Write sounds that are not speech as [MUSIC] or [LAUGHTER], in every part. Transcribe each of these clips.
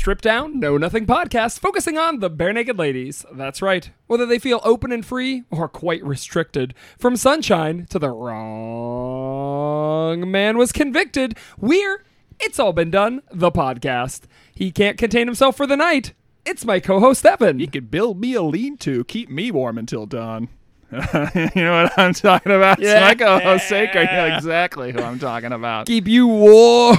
to the Strip Down Know Nothing podcast, focusing on the bare naked ladies. That's right. Whether they feel open and free or quite restricted, from sunshine to the wrong man was convicted, we're It's All Been Done, the podcast. He can't contain himself for the night. It's my co host, Evan. You could build me a lean-to, keep me warm until dawn. [LAUGHS] you know what I'm talking about? Yeah. It's my co-host Saker. You [LAUGHS] know exactly who I'm talking about. Keep you warm.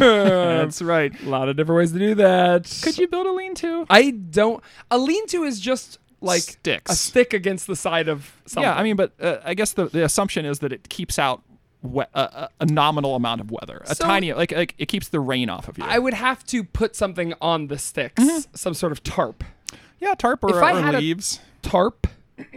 That's [LAUGHS] right. a lot of different ways to do that. Could you build a lean-to? I don't. A lean to is just like Sticks. a stick against the side of something. Yeah, I mean, but uh, I guess the, the assumption is that it keeps out we- a, a, a nominal amount of weather, a So- tiny like like it keeps the rain off of you. I would have to put something on the sticks, some sort of tarp. yeah, tarp or, If I or had a- leaves. Tarp,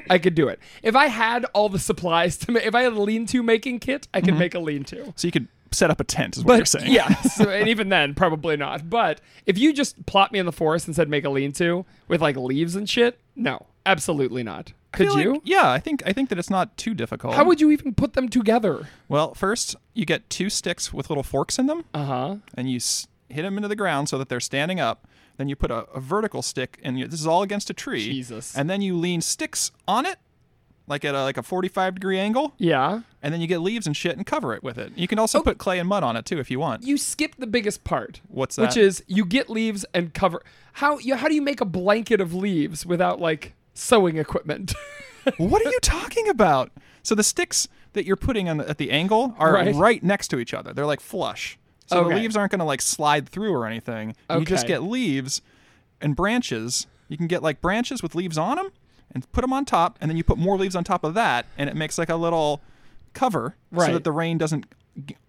I could do it. If I had all the supplies to make, if I had a lean-to making kit, I could make a lean-to. so you could set up a tent, is what you're saying. yes, [LAUGHS] and even then, probably not. But if you just plot me in the forest and said make a lean-to with like leaves and shit, no, absolutely not. Could feel like- you? yeah, I think I think that it's not too difficult. How would you even put them together? Well, first you get two sticks with little forks in them. Uh huh. and you s- hit them into the ground so that they're standing up. Then you put a, a vertical stick, and you, this is all against a tree. Jesus. And then you lean sticks on it, like at a, like a 45 degree angle, Yeah. and then you get leaves and shit and cover it with it. You can also oh. put clay and mud on it too if you want. You skip the biggest part. What's that? Which is you get leaves and cover. How you how do you make a blanket of leaves without like sewing equipment? [LAUGHS] what are you talking about? So the sticks that you're putting on the, at the angle are Right. right. next to each other. They're like flush. So Okay. the leaves aren't going to like slide through or anything. Okay. You just get leaves and branches. You can get like branches with leaves on them and put them on top, and then you put more leaves on top of that, and it makes like a little cover so that the rain doesn't.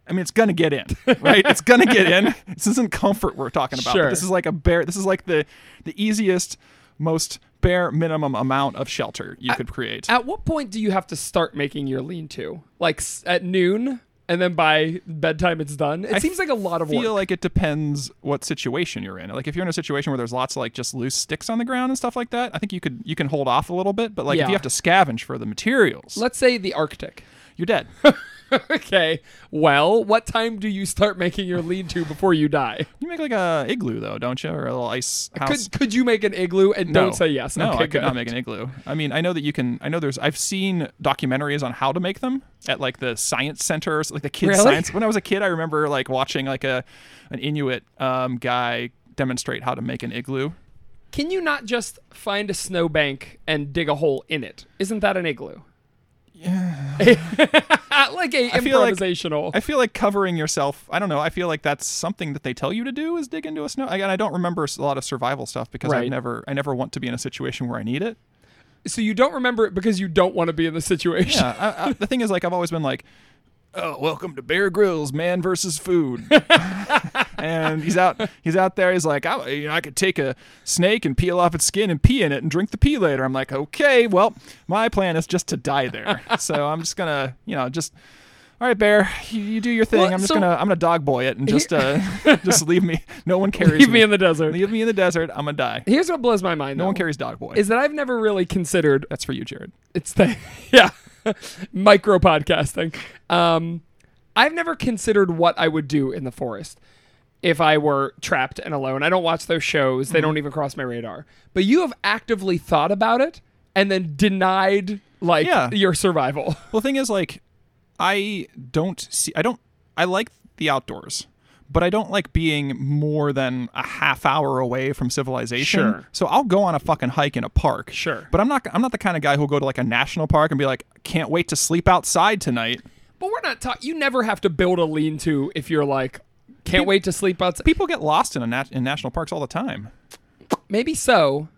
I mean, it's gonna get in, right? it's gonna get in. [LAUGHS] This isn't comfort we're talking about. Sure. This is like a bare. This is like the the easiest, most bare minimum amount of shelter you could create. At what point do you have to start making your lean-to? Like s- at noon, and then by bedtime it's done. It I seems like a lot of I feel work. like it depends what situation you're in. Like if you're in a situation where there's lots of like just loose sticks on the ground and stuff like that, I think you could you can hold off a little bit. But like Yeah. if you have to scavenge for the materials, Let's say the Arctic. you're dead. [LAUGHS] [LAUGHS] okay. Well, what time do you start making your lean-to before you die? you make like a igloo though, don't you, or a little ice house? Could could you make an igloo and no. don't say yes? No, okay, I could good. not make an igloo. I mean, I know that you can. I know there's. I've seen documentaries on how to make them at like the science centers, like the kids Really? science. When I was a kid, I remember like watching like a an Inuit um, guy demonstrate how to make an igloo. Can you not just find a snowbank and dig a hole in it? Isn't that an igloo? Yeah. [LAUGHS] like a I feel like- improvisational. I feel like covering yourself. I don't know. I feel like that's something that they tell you to do is dig into a snow. Again, I don't remember a lot of survival stuff because Right. I've never, I never want to be in a situation where I need it. so you don't remember it because you don't want to be in the situation. Yeah. I, I, the thing is, like, I've always been like, oh, welcome to Bear Grylls, man versus food. [LAUGHS] and he's out, he's out there. He's like, I, you know, I could take a snake and peel off its skin and pee in it and drink the pee later. I'm like, okay, well, my plan is just to die there. [LAUGHS] so I'm just gonna, you know, just. All right, Bear, you, you do your thing. Well, I'm just so- gonna I'm gonna dog boy it and just uh [LAUGHS] just leave me. No one carries Leave me in the desert. Leave me in the desert. I'm gonna die. Here's what blows my mind. No though, one carries dog boy. Is that I've never really considered That's for you, Jared. it's the yeah [LAUGHS] micro podcasting. Um, I've never considered what I would do in the forest if I were trapped and alone. I don't watch those shows; Mm-hmm. they don't even cross my radar. But you have actively thought about it and then denied like Yeah. your survival. Well, the thing is, like, I don't see. I don't. I like the outdoors, but I don't like being more than a half hour away from civilization. Sure. So I'll go on a fucking hike in a park. Sure. But I'm not. I'm not the kind of guy who'll go to like a national park and be like, can't wait to sleep outside tonight. But we're not talking. You never have to build a lean-to if you're like, can't wait to sleep outside. People get lost in a nat- in national parks all the time. Maybe so.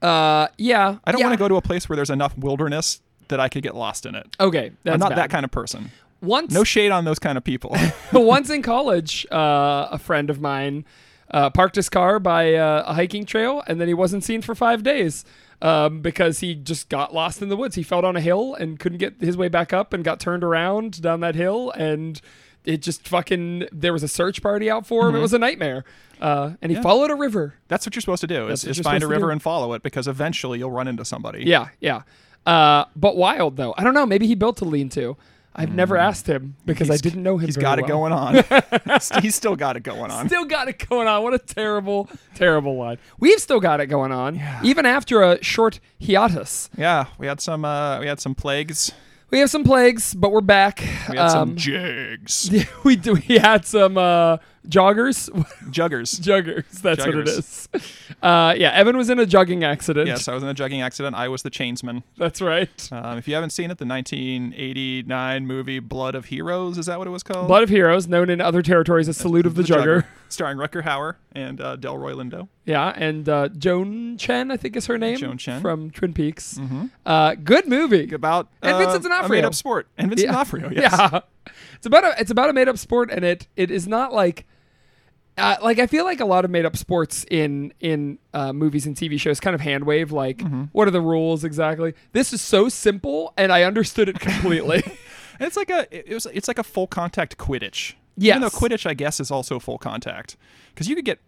Uh, yeah. I don't yeah. want to go to a place where there's enough wilderness that I could get lost in it. Okay, I'm not bad. that kind of person. Once No shade on those kind of people. [LAUGHS] Once in college, uh, a friend of mine uh, parked his car by uh, a hiking trail, and then he wasn't seen for five days um, because he just got lost in the woods. He fell down a hill and couldn't get his way back up, and got turned around down that hill, and it just fucking. There was a search party out for him. It was a nightmare, uh, and he Yeah. followed a river. That's what you're supposed to do. That's Is, is find a river and follow it because eventually you'll run into somebody. Yeah, yeah. Uh, but wild though. I don't know. Maybe he built a lean-to. I've never asked him because I didn't know him. He's got it going on. [LAUGHS] he's still got it going on. Still got it going on. What a terrible, terrible line. We've still got it going on, even after a short hiatus. Yeah, we had some uh, we had some plagues. We have some plagues, but we're back. We had some Um, jigs, [LAUGHS] we do, we had some uh, joggers, juggers. [LAUGHS] juggers. That's what it is. Uh, yeah, Evan was in a jogging accident. Yes, I was in a jugging accident. I was the chainsman. that's right. Um, if you haven't seen it, the 1989 movie Blood of Heroes is that what it was called? Blood of Heroes, known in other territories as Salute of the, Jugger. starring Rutger Hauer and uh, Delroy Lindo. Yeah, and uh, Joan Chen, I think is her name. Joan Chen. from Twin Peaks. Uh, good movie. About And uh, Vincent a D'Onofrio. made-up sport. And Vincent Yeah. D'Onofrio. [LAUGHS] Yes. Yeah, it's about a it's about a made up sport, and it it is not like. Uh, like I feel like a lot of made up sports in in uh, movies and TV shows kind of hand wave like Mm-hmm. what are the rules exactly. This is so simple and I understood it completely. And [LAUGHS] it's like a it was it's like a full contact Quidditch. Yes. Even though Quidditch, I guess, is also full contact because you could get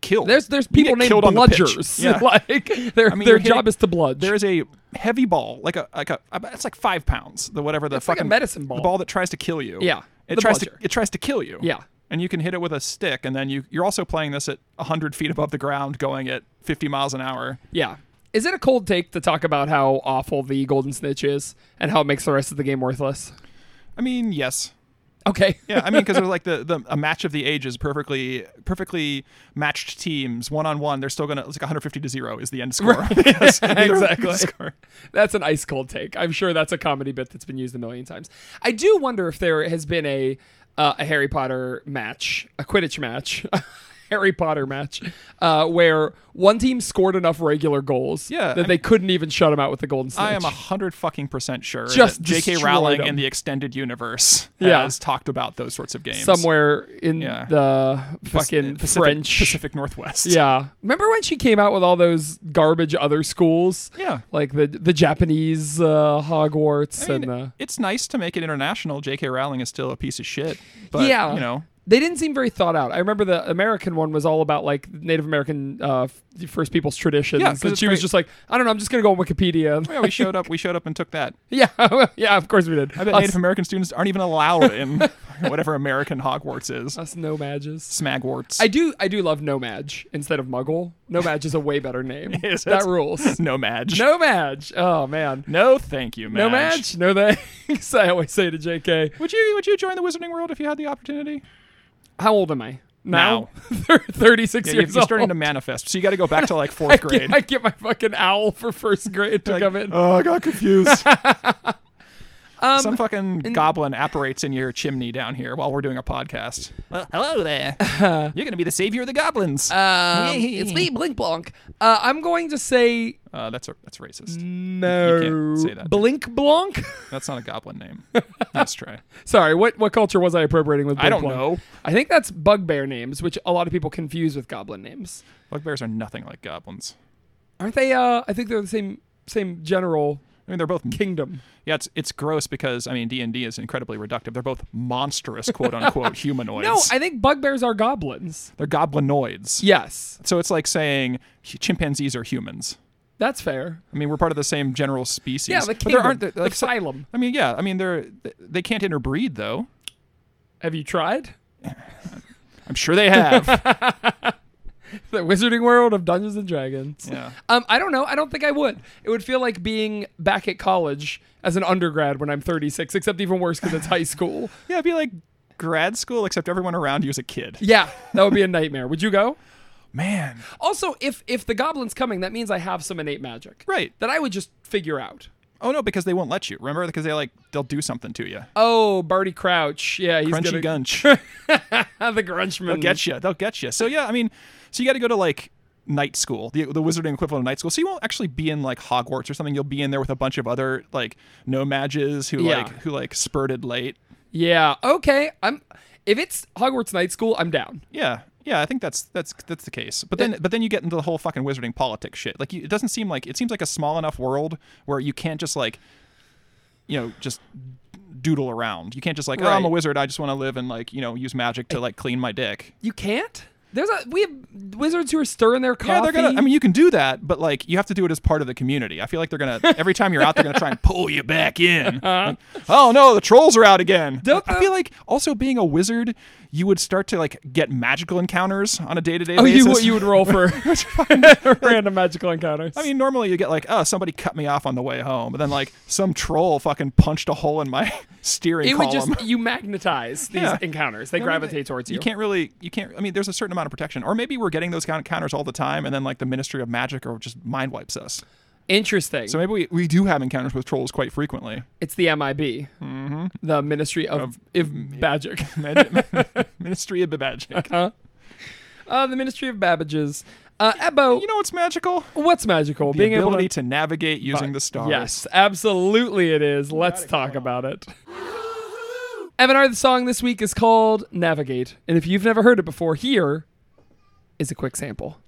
killed. there's there's people named on the bludgers. [LAUGHS] Yeah. like their I mean, their you're job hitting- is to bludge. There is a heavy ball, like a like a it's like five pounds, the whatever the It's like a fucking medicine ball. the ball that tries to kill you. Yeah, it tries bludger. to it tries to kill you. Yeah. And you can hit it with a stick, and then you you're also playing this at hundred feet above the ground, going at fifty miles an hour. yeah. Is it a cold take to talk about how awful the golden snitch is and how it makes the rest of the game worthless? I mean, yes. Okay. [LAUGHS] Yeah, I mean, because [LAUGHS] like the, the a match of the ages, perfectly perfectly matched teams, one on one, they're still gonna it's like 150 to zero is the end score. Because neither of them can Exactly. score. That's an ice cold take. I'm sure that's a comedy bit that's been used a million times. I do wonder if there has been a uh, a Harry Potter match, a Quidditch match, [LAUGHS] Harry Potter match, uh, where one team scored enough regular goals Yeah, that I- they couldn't even shut them out with the golden snitch. I am a hundred fucking percent sure Just J.K. Rowling them. in the extended universe Yeah. has talked about those sorts of games somewhere in Yeah. the fucking Pacific, French. Pacific Northwest. Yeah. Remember when she came out with all those garbage other schools? Yeah. Like the the Japanese uh, Hogwarts I mean, and the it's nice to make it international. J.K. Rowling is still a piece of shit, but yeah, you know, they didn't seem very thought out. I remember the American one was all about like Native American uh, First Peoples traditions. Yeah, and she was just like, I don't know, I'm just gonna go on Wikipedia. yeah, we [LAUGHS] showed up. We showed up and took that. [LAUGHS] yeah, [LAUGHS] yeah, of course we did. I bet us, Native American students aren't even allowed in whatever American Hogwarts is. us no madges. Smagwarts. I do, I do love No Madge instead of Muggle. No Madge is a way better name. Is that rules. no Madge. No Madge. Oh man. No, thank you, Madge. No Madge. No thanks. I always say to JK. Would you Would you join the Wizarding World if you had the opportunity? How old am I? Now, [LAUGHS] thirty-six Yeah, years you're, you're starting to manifest, so you got to go back to like [LAUGHS] I fourth get, grade. I get my fucking owl for first grade to Like, come in. Oh, I got confused. [LAUGHS] Um, Some fucking goblin apparates in your chimney down here while we're doing a podcast. Well, hello there. [LAUGHS] You're gonna be the savior of the goblins. Uh, Um, it's me, Blink Blonk. Uh, I'm going to say that's a, that's racist. no. can't say that. Blink Blonk. That's not a goblin name. [LAUGHS] Let's try. Sorry, what what culture was I appropriating with? Blink I don't Blonk? know. I think that's bugbear names, which a lot of people confuse with goblin names. Bugbears are nothing like goblins. Aren't they? Uh, I think they're the same same general I mean, they're both. kingdom. Yeah, it's it's gross because I mean D and D is incredibly reductive. They're both monstrous, [LAUGHS] quote unquote, humanoids. No, I think bugbears are goblins. they're goblinoids. Yes, So it's like saying chimpanzees are humans. that's fair. I mean, we're part of the same general species. Yeah, the but kingdom, there aren't the like so- phylum. I mean, yeah. I mean, they're they can't interbreed though. Have you tried? [LAUGHS] I'm sure they have. [LAUGHS] [LAUGHS] The Wizarding World of Dungeons and Dragons. yeah. Um, I don't know. I don't think I would. It would feel like being back at college as an undergrad when I'm 36, except even worse because it's high school. [LAUGHS] Yeah, it'd be like grad school, except everyone around you is a kid. Yeah, that would be a nightmare. Would you go? Man. Also, if if the goblin's coming, that means I have some innate magic Right. that I would just figure out. Oh no, because they won't let you. Remember, because they like they'll do something to you. Oh, Barty Crouch. Yeah, he's Crunchy gonna gunch. [LAUGHS] the Grunchman. They'll get you. They'll get you. So yeah, I mean, so you got to go to like night school, the the wizarding equivalent of night school. So you won't actually be in like Hogwarts or something. You'll be in there with a bunch of other like no mages who Yeah. like who like spurted late. Yeah. Okay. I'm. If it's Hogwarts Night School, I'm down. Yeah. Yeah, I think that's that's that's the case. But then but then you get into the whole fucking wizarding politics shit. Like you, it doesn't seem like it seems like a small enough world where you can't just like you know, just doodle around. You can't just like, "Oh, I'm a wizard. I just want to live and like, you know, use magic to like clean my dick." You can't. There's a we have wizards who are stirring their coffee. Yeah, they're gonna. I mean, you can do that, but like you have to do it as part of the community. I feel like they're gonna [LAUGHS] every time you're out, they're gonna try and pull you back in. Uh-huh. Like, oh no, the trolls are out again. Don't I feel like also being a wizard, you would start to like get magical encounters on a day to day oh, basis. you you would roll for [LAUGHS] [LAUGHS] [LAUGHS] random magical encounters. I mean, normally you get like, oh, somebody cut me off on the way home, but then like some troll fucking punched a hole in my steering it would just you magnetize these Yeah. encounters. They I mean, gravitate towards you. You can't really, you can't. I mean, there's a certain amount of protection, or maybe we're getting those encounters all the time, and then like the Ministry of Magic or just mind wipes us. Interesting. So maybe we, we do have encounters with trolls quite frequently. it's the MIB, Mm-hmm. the Ministry of, if [LAUGHS] Magic. [LAUGHS] Ministry of Magic. huh? Uh, the Ministry of Babbages. Uh, Ebo, You know what's magical? what's magical? The Being able ability to. to, navigate using the stars. Yes, absolutely it is. Let's talk about it. Evan the song this week is called Navigate. And if you've never heard it before, here is a quick sample.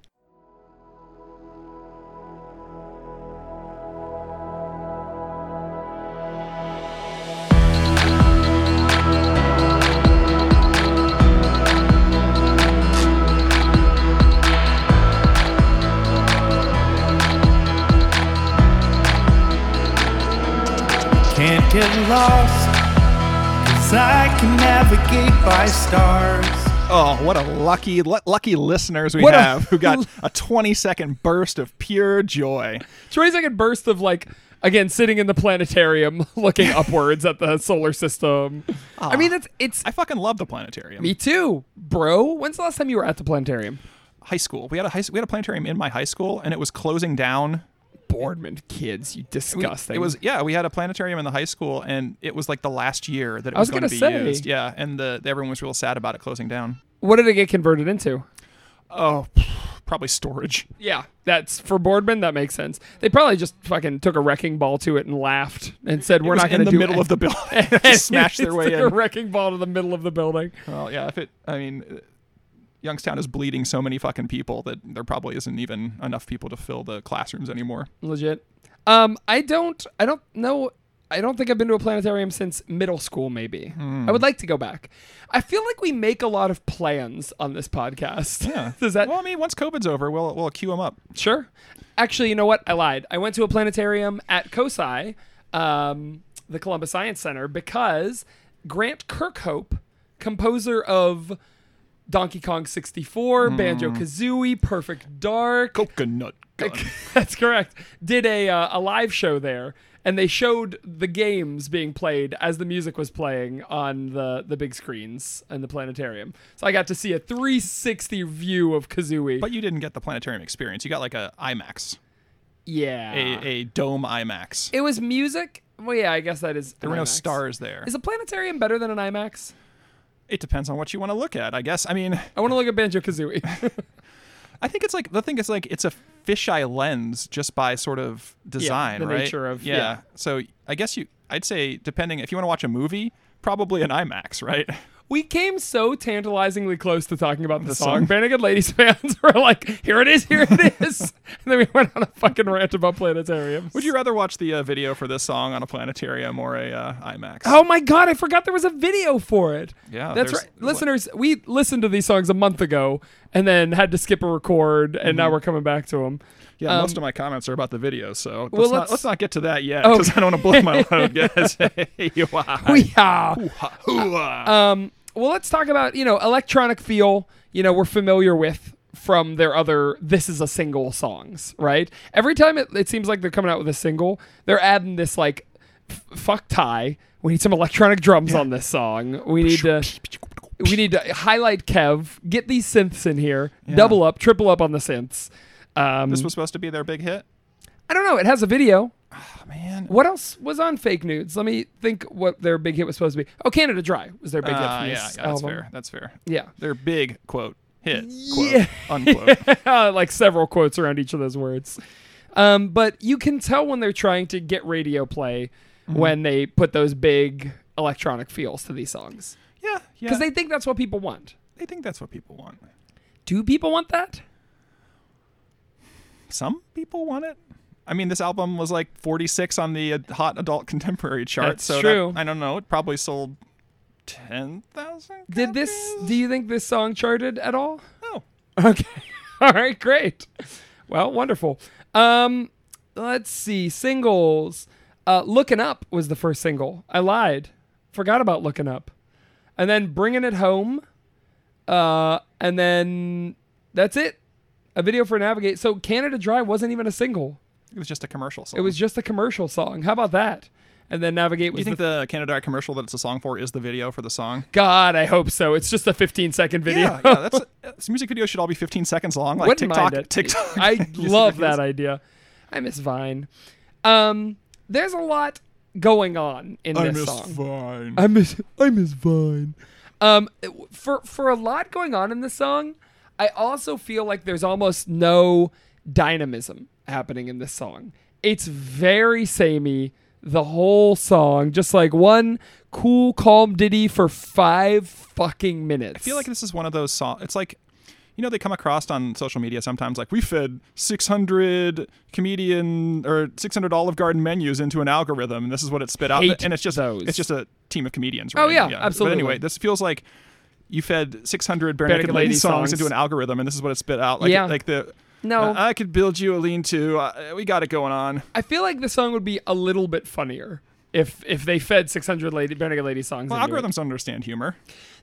Navigate by stars. Oh, what a lucky, lu- lucky listeners we What a- have who got [LAUGHS] a 20 second burst of pure joy. 20 second burst of like, again, sitting in the planetarium [LAUGHS] looking upwards at the solar system. I mean, it's, it's I fucking love the planetarium. me too, bro. When's the last time you were at the planetarium? High school. We had a high, we had a planetarium in my high school, and it was closing down Boardman kids, you We- disgusting. It was yeah. We had a planetarium in the high school, and it was like the last year that it was was, going gonna be say. used. Yeah, and the everyone was real sad about it closing down. What did it get converted into? Oh, probably storage. Yeah, that's for Boardman. That makes sense. They probably just fucking took a wrecking ball to it and laughed and said, "We're not in going to the middle it." of the building. [LAUGHS] Smash their [LAUGHS] way Took a wrecking ball to the middle of the building. Well, yeah. If it, I mean, Youngstown is bleeding so many fucking people that there probably isn't even enough people to fill the classrooms anymore. Legit. Um, I don't. I don't know. I don't think I've been to a planetarium since middle school. Maybe Hmm. I would like to go back. I feel like we make a lot of plans on this podcast. Yeah. [LAUGHS] Does that Well, I mean, once COVID's over, we'll we'll queue them up. Sure. Actually, you know what? I lied. I went to a planetarium at COSI, um, the Columbus Science Center, because Grant Kirkhope, composer of Donkey Kong 64, Banjo Kazooie, Perfect Dark, Coconut [LAUGHS] gun. that's correct, did a, uh, a live show there. And they showed the games being played as the music was playing on the, the big screens in the planetarium. So I got to see a 360 view of Kazooie. But you didn't get the planetarium experience. You got like a IMAX, yeah. a, a dome IMAX. It was music. Well, yeah, I guess that is. There were no stars there. Is a planetarium better than an IMAX? It depends on what you want to look at, I guess. I mean, I want to look at Banjo Kazooie. [LAUGHS] I think it's like the thing is like it's a fisheye lens just by sort of design, the right? nature of- yeah. yeah. So I guess you, I'd say depending if you want to watch a movie, probably an IMAX, right? [LAUGHS] we came so tantalizingly close to talking about the, The song. song? Naked Ladies [LAUGHS] fans were like, "Here it is, here it is," [LAUGHS] and then we went on a fucking rant about planetariums. Would you rather watch the uh, video for this song on a planetarium or a uh, IMAX? Oh my god, I forgot there was a video for it. Yeah, That's right. Listeners, we listened to these songs a month ago and then had to skip a record, and Mm-hmm. now we're coming back to them. Yeah, Um, most of my comments are about the video, so let's, well, not, let's- let's not get to that yet Oh. because I don't want to blow my [LAUGHS] load, guys. [LAUGHS] Yeah. Hoo-ha. Um, well, let's talk about you know electronic feel. You know we're familiar with from their other "This Is a Single" songs, right? Every time it, it seems like they're coming out with a single, they're adding this like f- fuck tie. We need some electronic drums on this song. We need to we need to highlight Kev, get these synths in here, Yeah. double up, triple up on the synths. Um, this was supposed to be their big hit. I don't know. It has a video. Oh, man. What else was on Fake Nudes? Let me think what their big hit was supposed to be. Oh, Canada Dry was their big hit Uh, from yeah, this yeah, that's album. fair. That's fair. Yeah. Their big quote hit Yeah. quote unquote. [LAUGHS] like several quotes around each of those words. Um, but you can tell when they're trying to get radio play Mm-hmm. when they put those big electronic feels to these songs yeah, yeah. because they think that's what people want. they think that's what people want. Do people want that? Some people want it. I mean, this album was like 46 on the uh, Hot Adult [LAUGHS] Contemporary chart. That's so that- true. I don't know. It probably sold 10,000. Did this? Do you think this song charted at all? No, [LAUGHS] Okay. [LAUGHS] All right, great. Well, wonderful. Um, let's see. Singles. Uh, Looking Up was the first single. I lied. Forgot about Looking Up. And then Bringing It Home. Uh, and then that's it. A video for Navigate. So Canada Dry wasn't even a single. It was just a commercial song. It was just a commercial song. How about that? And then Navigate Do was you think the the Canada Dry commercial that it's a song for is the video for the song? God, I hope so. It's just a 15 second video. Yeah, yeah. That's [LAUGHS] this music video should all be 15 seconds long, like Wouldn't TikTok. mind it. TikTok. I [LAUGHS] love that idea. I miss Vine. Um, there's a lot going on in I this miss song. Vine. I miss I miss Vine. Um, for for a lot going on in this song, I also feel like there's almost no dynamism happening in this song. It's very samey the whole song, just like one cool, calm ditty for five fucking minutes. I feel like this is one of those songs. It's like, you know, they come across on social media sometimes like we fed 600 comedian or 600 Olive Garden menus into an algorithm, and this is what it spit out. Hate and it's just those. it's just a team of comedians. Right? Oh, Right? yeah, absolutely. But anyway, this feels like you fed 600 bare Bare naked Naked lady Lady songs, songs. into an algorithm, and this is what it spit out. Like, Yeah. like the. no. uh, I could build you a lean-to. Uh, we got it going on. I feel like the song would be a little bit funnier if if they fed 600 lady Bare Naked Lady songs. Well, into it. algorithms don't understand humor.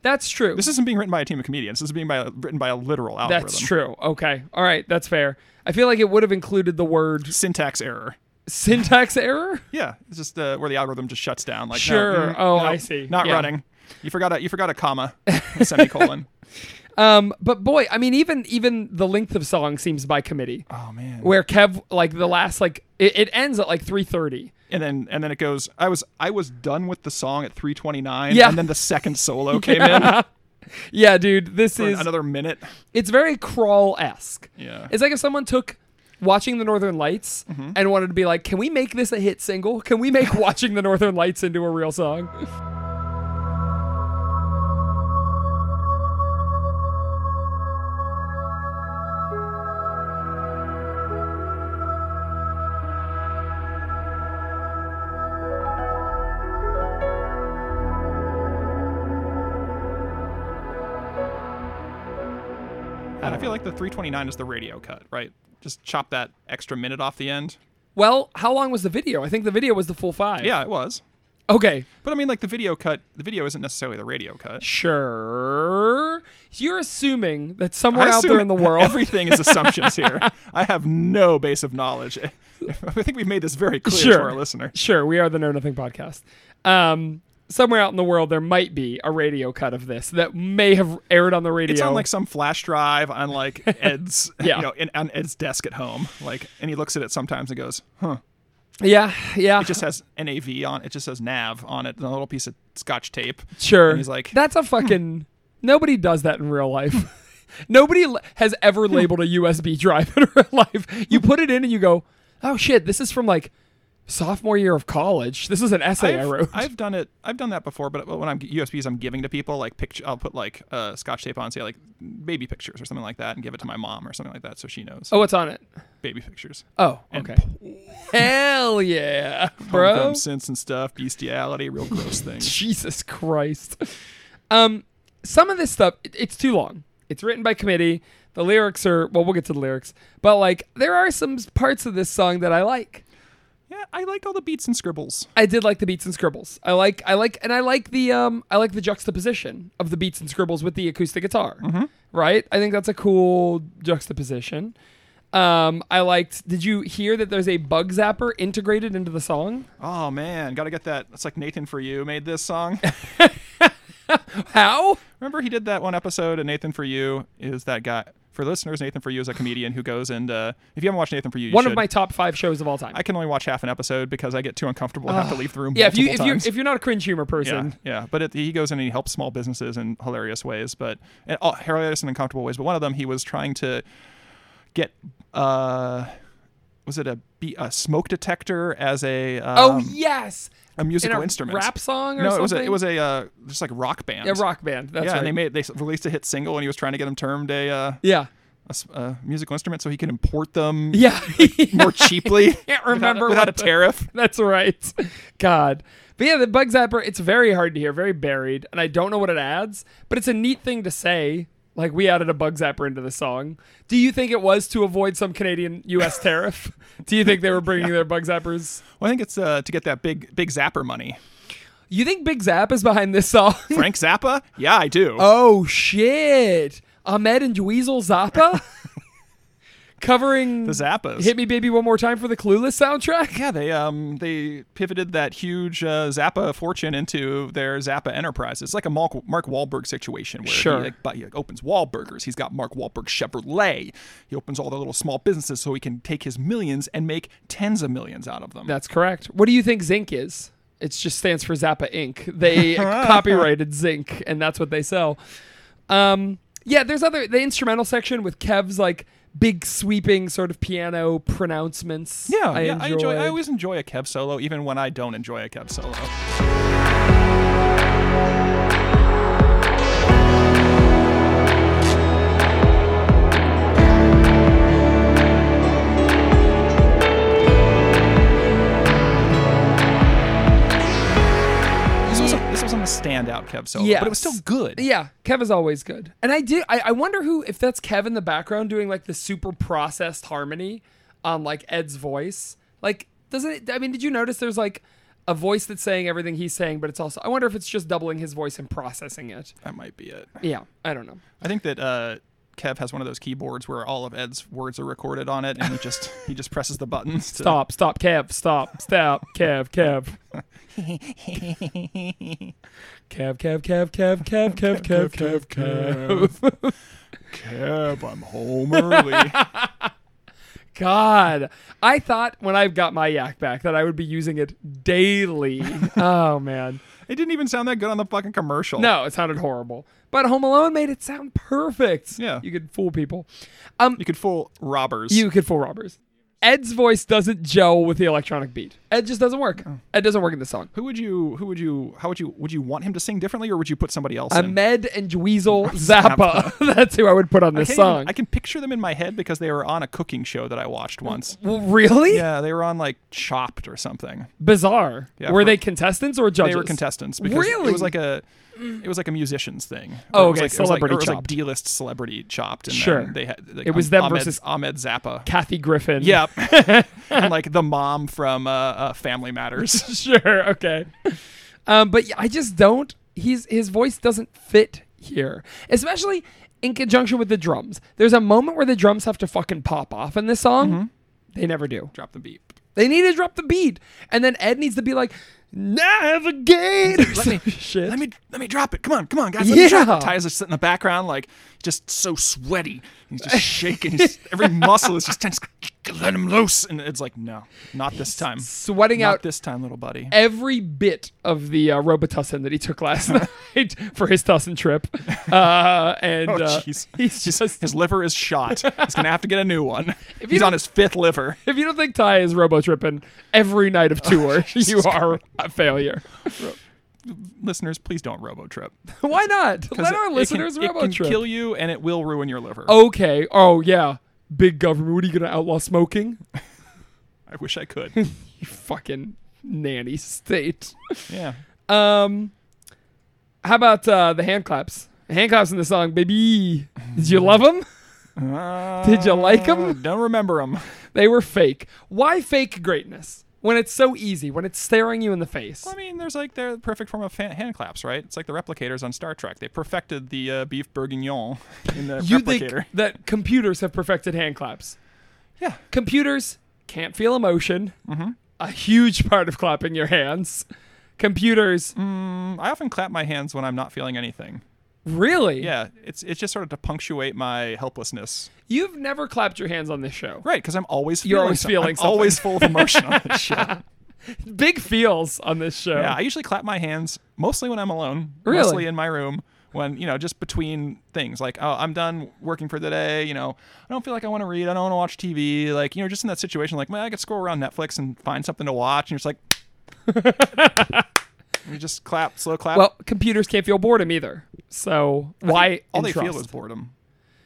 That's true. This isn't being written by a team of comedians. This is being by, written by a literal algorithm. That's true. Okay. All right. That's fair. I feel like it would have included the word Syntax error. syntax error. Yeah, it's just uh, where the algorithm just shuts down. Like, no, Sure. mm, Oh, no, I see. Not Yeah. running. You forgot a you forgot a comma, a semicolon. [LAUGHS] Um, but boy, I mean, even even the length of song seems by committee. Oh man. Where Kev, like the last, like it, it ends at like 3:30. and then and then it goes. I was I was done with the song at 3:29. Yeah. And then the second solo [LAUGHS] came in Yeah, dude, this for is another minute. it's very crawl esque. Yeah. It's like if someone took watching the Northern Lights Mm-hmm. and wanted to be like, can we make this a hit single? Can we make [LAUGHS] watching the Northern Lights into a real song? And I feel like the 3:29 is the radio cut, right? Just chop that extra minute off the end. Well, how long was the video? I think the video was the full five. Yeah, it was. Okay. But I mean, like the video cut. The video isn't necessarily the radio cut. Sure. You're assuming that somewhere out there in the world. everything is assumptions here. [LAUGHS] I have no base of knowledge. [LAUGHS] I think we've made this very clear Sure. to our listener. Sure, we are the Know Nothing podcast. Um, somewhere out in the world, there might be a radio cut of this that may have aired on the radio. It's on like some flash drive on like [LAUGHS] Ed's, Yeah. you know, in, on Ed's desk at home. Like, and he looks at it sometimes and goes, "Huh." yeah, yeah. It just has NAV on. It just says nav on it, and a little piece of scotch tape. Sure. And he's like, "Hmm." that's a fucking. Nobody does that in real life. [LAUGHS] Nobody has ever Hmm. labeled a USB drive [LAUGHS] in real life. You put it in and you go, oh shit, this is from like sophomore year of college. This is an essay I I've, wrote. I've done it. I've done that before, but when I'm USBs, I'm giving to people like picture. I'll put like uh, scotch tape on, say like baby pictures or something like that, and give it to my mom or something like that, so she knows oh, what's on it? baby pictures. Oh, And okay. Hell yeah, bro. Sense and stuff, bestiality, real gross [LAUGHS] things. Jesus Christ. Um, some of this stuff, it- it's too long. It's written by committee. The lyrics are well, we'll get to the lyrics, but like there are some parts of this song that I like. I like all the beats and scribbles. I did like the beats and scribbles. I like, I like, and I like the um, I like the juxtaposition of the beats and scribbles with the acoustic guitar. Right? I think that's a cool juxtaposition. Um, I liked. Did you hear that there's a bug zapper integrated into the song? Oh man, gotta get that. It's like Nathan for You made this song. [LAUGHS] [LAUGHS] How? Remember he did that one episode, and Nathan for You is that guy. For listeners, Nathan for You is a comedian who goes and uh, if you haven't watched Nathan for You, you One of my top five shows of all time. I can only watch half an episode because I get too uncomfortable and have to leave the room. yeah, if you if you times. if you're not a cringe humor yeah, person, yeah, but it, he goes in and he helps small businesses in hilarious ways, but and, oh, hilarious and uncomfortable ways. But one of them, he was trying to get uh, was it a, a smoke detector as a um, oh yes, a in musical a instrument? rap song or no, something. it was a, it was a uh, just like rock band. a rock band. That's yeah, right. and they made they released a hit single, and he was trying to get them termed a uh, yeah, a, a musical instrument so he could import them yeah. [LAUGHS] more [LAUGHS] cheaply. Can't remember without, what a tariff. [LAUGHS] That's right. God. But yeah, the bug zapper, it's very hard to hear, very buried, and I don't know what it adds, but it's a neat thing to say Like we added a bug zapper into the song. Do you think it was to avoid some Canadian U.S. [LAUGHS] tariff? Do you think they were bringing their bug zappers? Well, I think it's uh, to get that big big Zapper money. You think Big Zap is behind this song? Frank Zappa? Yeah, I do. oh shit! Ahmet and Dweezil Zappa [LAUGHS] covering the Zappas. "Hit Me Baby One More Time" for the Clueless soundtrack. Yeah, they um they pivoted that huge uh, Zappa fortune into their Zappa Enterprise. It's like a Mark, Mark Wahlberg situation where Sure. he, like, but he like, opens Wahlburgers. He's got Mark Wahlberg Chevrolet. He opens all the little small businesses so he can take his millions and make tens of millions out of them. That's correct. What do you think Zinc is? It just stands for Zappa Inc. They [LAUGHS] copyrighted Zinc, and that's what they sell. Um, yeah, there's other the instrumental section with Kev's like big sweeping sort of piano pronouncements. yeah, I yeah, I enjoy. I always enjoy a Kev solo, even when I don't enjoy a Kev solo. Standout Kev solo, but it was still good. Yeah, Kev is always good. And I do I, I wonder who if that's Kev in the background doing like the super processed harmony on like Ed's voice. Like doesn't it I mean, did you notice there's like a voice that's saying everything he's saying, but it's also I wonder if it's just doubling his voice and processing it. That might be it. Yeah, I don't know. I think that uh, Kev has one of those keyboards where all of Ed's words are recorded on it, and he just he just presses the buttons. To, Stop, stop, Kev, stop, stop, Kev, Kev. Kev, Kev, Kev, Kev, Kev, Kev, Kev, Kev, Kev. Kev, I'm home early. God, I thought when I got my yak back that I would be using it daily. oh man, it didn't even sound that good on the fucking commercial. no, it sounded horrible. But Home Alone made it sound perfect. Yeah. you could fool people. Um, you could fool robbers. You could fool robbers. Ed's voice doesn't gel with the electronic beat. Ed just doesn't work. Oh. Ed doesn't work in this song. who would you? Who would you? How would you? Would you want him to sing differently, or would you put somebody else in? Ahmet and Dweezil [LAUGHS] Zappa. [LAUGHS] That's who I would put on this can't song. even- I can picture them in my head because they were on a cooking show that I watched once. Well, really? Yeah, they were on like Chopped or something. Bizarre. Yeah, were for- they contestants or judges? They were contestants because Really? it was like a it was like a musicians thing. Oh, Or it was okay, like, it was like- celebrity it was like chopped. D-list celebrity chopped. And Sure. then they had like, It was Ahmet- them versus- Ahmet Zappa. Kathy Griffin. Yep, [LAUGHS] and like the mom from uh, uh, Family Matters. [LAUGHS] sure. Okay. Um, but I just don't. He's his voice doesn't fit here, especially in conjunction with the drums. There's a moment where the drums have to fucking pop off in this song. Mm-hmm. They never do. Drop the beat. They need to drop the beat, and then Ed needs to be like, "Navigate." Let me shit. let me let me drop it. Come on, come on, guys. Let me drop Yeah. it. Ty's just sitting in the background, like just so sweaty. He's just shaking. He's, every muscle is just tense. Let him loose. And it's like, no, not this time. sweating Not out this time, little buddy. every bit of the uh, Robitussin that he took last [LAUGHS] night for his Tussin trip, uh, and Oh, uh, jeez. he's His, just. his liver is shot. He's gonna have to get a new one. [LAUGHS] you He's on his fifth liver. If you don't think Ty is robo tripping every night of tour, [LAUGHS] you Jesus are a failure. Listeners, please don't robo trip. [LAUGHS] Why not? Let our it can- listeners it robo can trip. kill you, and it will ruin your liver. okay. Oh yeah. Big government. What are you gonna outlaw smoking? [LAUGHS] I wish I could. [LAUGHS] You fucking nanny state. yeah. Um, how about uh, the hand claps? Hand claps in the song, baby. Did you love them? Did you like them? Don't remember them. They were fake. Why fake greatness when it's so easy? When it's staring you in the face? I mean, there's like the perfect form of fan- hand claps, right? It's like the replicators on Star Trek. They perfected the uh, beef bourguignon [LAUGHS] in the you replicator. think that computers have perfected hand claps? yeah. Computers can't feel emotion. Mm-hmm. A huge part of clapping your hands. Computers, Mm, I often clap my hands when I'm not feeling anything. Really? Yeah, it's it's just sort of to punctuate my helplessness. You've never clapped your hands on this show. Right, because I'm always You're always feeling I'm something. always full of emotion on this [LAUGHS] show. Big feels on this show. Yeah, I usually clap my hands mostly when I'm alone. Really? Mostly in my room when, you know, just between things. Like, oh, I'm done working for the day, you know, I don't feel like I want to read, I don't want to watch TV. Like, you know, just in that situation, like, man, I could scroll around Netflix and find something to watch, and you're just like [LAUGHS] You just clap, slow clap. Well, computers can't feel boredom either. So why all they feel is boredom.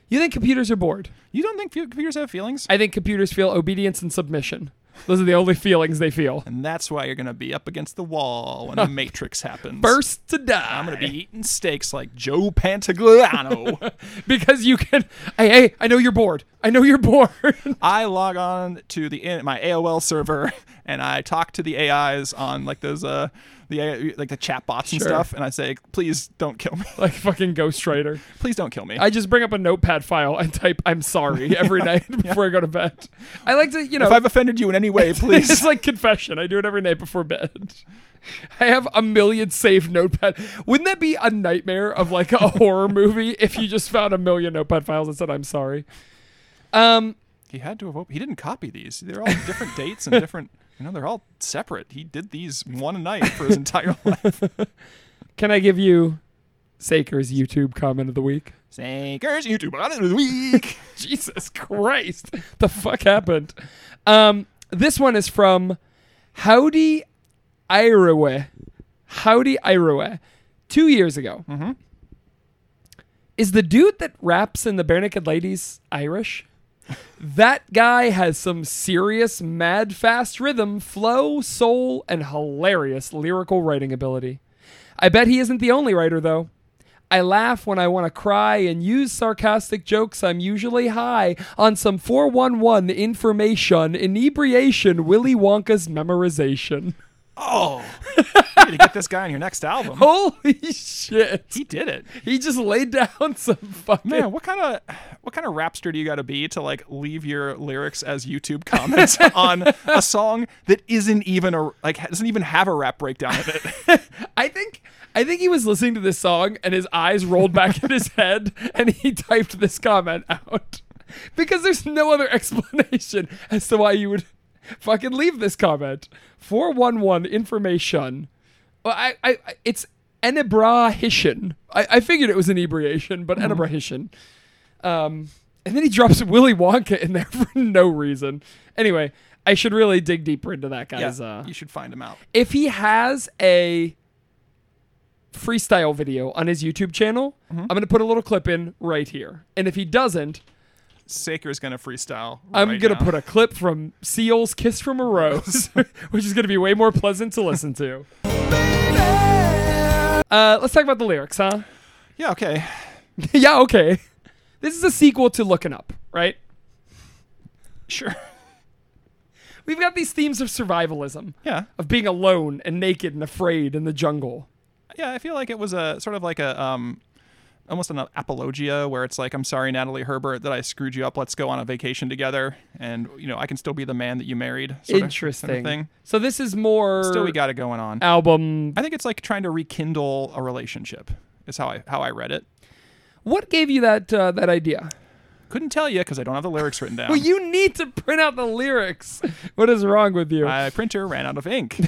You think computers are bored? You don't think computers have feelings? I think computers feel obedience and submission. Those are the only feelings they feel. And that's why you're gonna be up against the wall when the [LAUGHS] Matrix happens. First to die. I'm gonna be eating steaks like Joe Pantoliano. [LAUGHS] because you can. Hey, hey, I know you're bored. I know you're bored. [LAUGHS] I log on to the my AOL server and I talk to the AIs on like those uh the like the chat bots and Sure. stuff, and I say, please don't kill me. like fucking Ghostwriter. [LAUGHS] Please don't kill me. I just bring up a notepad file and type "I'm sorry" [LAUGHS] every night before I go to bed. I like to, you know, if I've offended you in any way, [LAUGHS] please. it's like confession. I do it every night before bed. I have a million saved notepad. Wouldn't that be a nightmare of like a horror movie if you just found a million notepad files and said "I'm sorry"? Um, He had to have. Op- he didn't copy these. They're all different dates and different. You know, they're all separate. He did these one a night for his entire [LAUGHS] life. [LAUGHS] can I give you Saker's YouTube comment of the week? Saker's YouTube comment of the week. [LAUGHS] Jesus Christ. The fuck happened? Um, this one is from Howdy Irawe. Howdy Irawe. Two years ago. Mm-hmm. Is the dude that raps in the Bare Naked Ladies Irish? That guy has some serious, mad, fast rhythm, flow, soul, and hilarious lyrical writing ability. I bet he isn't the only writer, though. I laugh when I want to cry and use sarcastic jokes. I'm usually high on some 411 information, inebriation, Willy Wonka's memorization. [LAUGHS] Oh, [LAUGHS] you need to get this guy on your next album. Holy shit. He did it. He just laid down [LAUGHS] some fucking. Man, what kind of what kind of rapster do you got to be to like leave your lyrics as YouTube [LAUGHS] comments on a song that isn't even a like doesn't even have a rap breakdown in it? I think I think he was listening to this song and his eyes rolled back in his head and he typed this comment out. Because there's no other explanation as to why you would fucking leave this comment. 411 information. Well, I, I, I- it's inebriation. I, I figured it was inebriation, but inebriation. Um, and then he drops [LAUGHS] Willy Wonka in there [LAUGHS] for no reason. Anyway, I should really dig deeper into that guy's. yeah, uh, you should find him out. if he has a freestyle video on his YouTube channel, I'm going to put a little clip in right here. And if he doesn't, Saker's gonna freestyle. I'm right going to now. put a clip from Seal's Kiss from a Rose, [LAUGHS] [LAUGHS] which is going to be way more pleasant to listen to. Uh, let's talk about the lyrics, huh? Yeah, okay. [LAUGHS] yeah, okay. This is a sequel to Looking Up, right? Sure. We've got these themes of survivalism, Yeah. of being alone and naked and afraid in the jungle. Yeah, I feel like it was a sort of like a um almost an apologia where it's like I'm sorry Natalie Herbert that I screwed you up. Let's go on a vacation together and you know, I can still be the man that you married. Sort of- Interesting. sort of thing. So this is more Still we got it going on. album I think it's like trying to rekindle a relationship. Is how I how I read it. What gave you that uh, that idea? Couldn't tell you because I don't have the lyrics written [LAUGHS] down. Well, you need to print out the lyrics. What is wrong with you? My printer ran out of ink,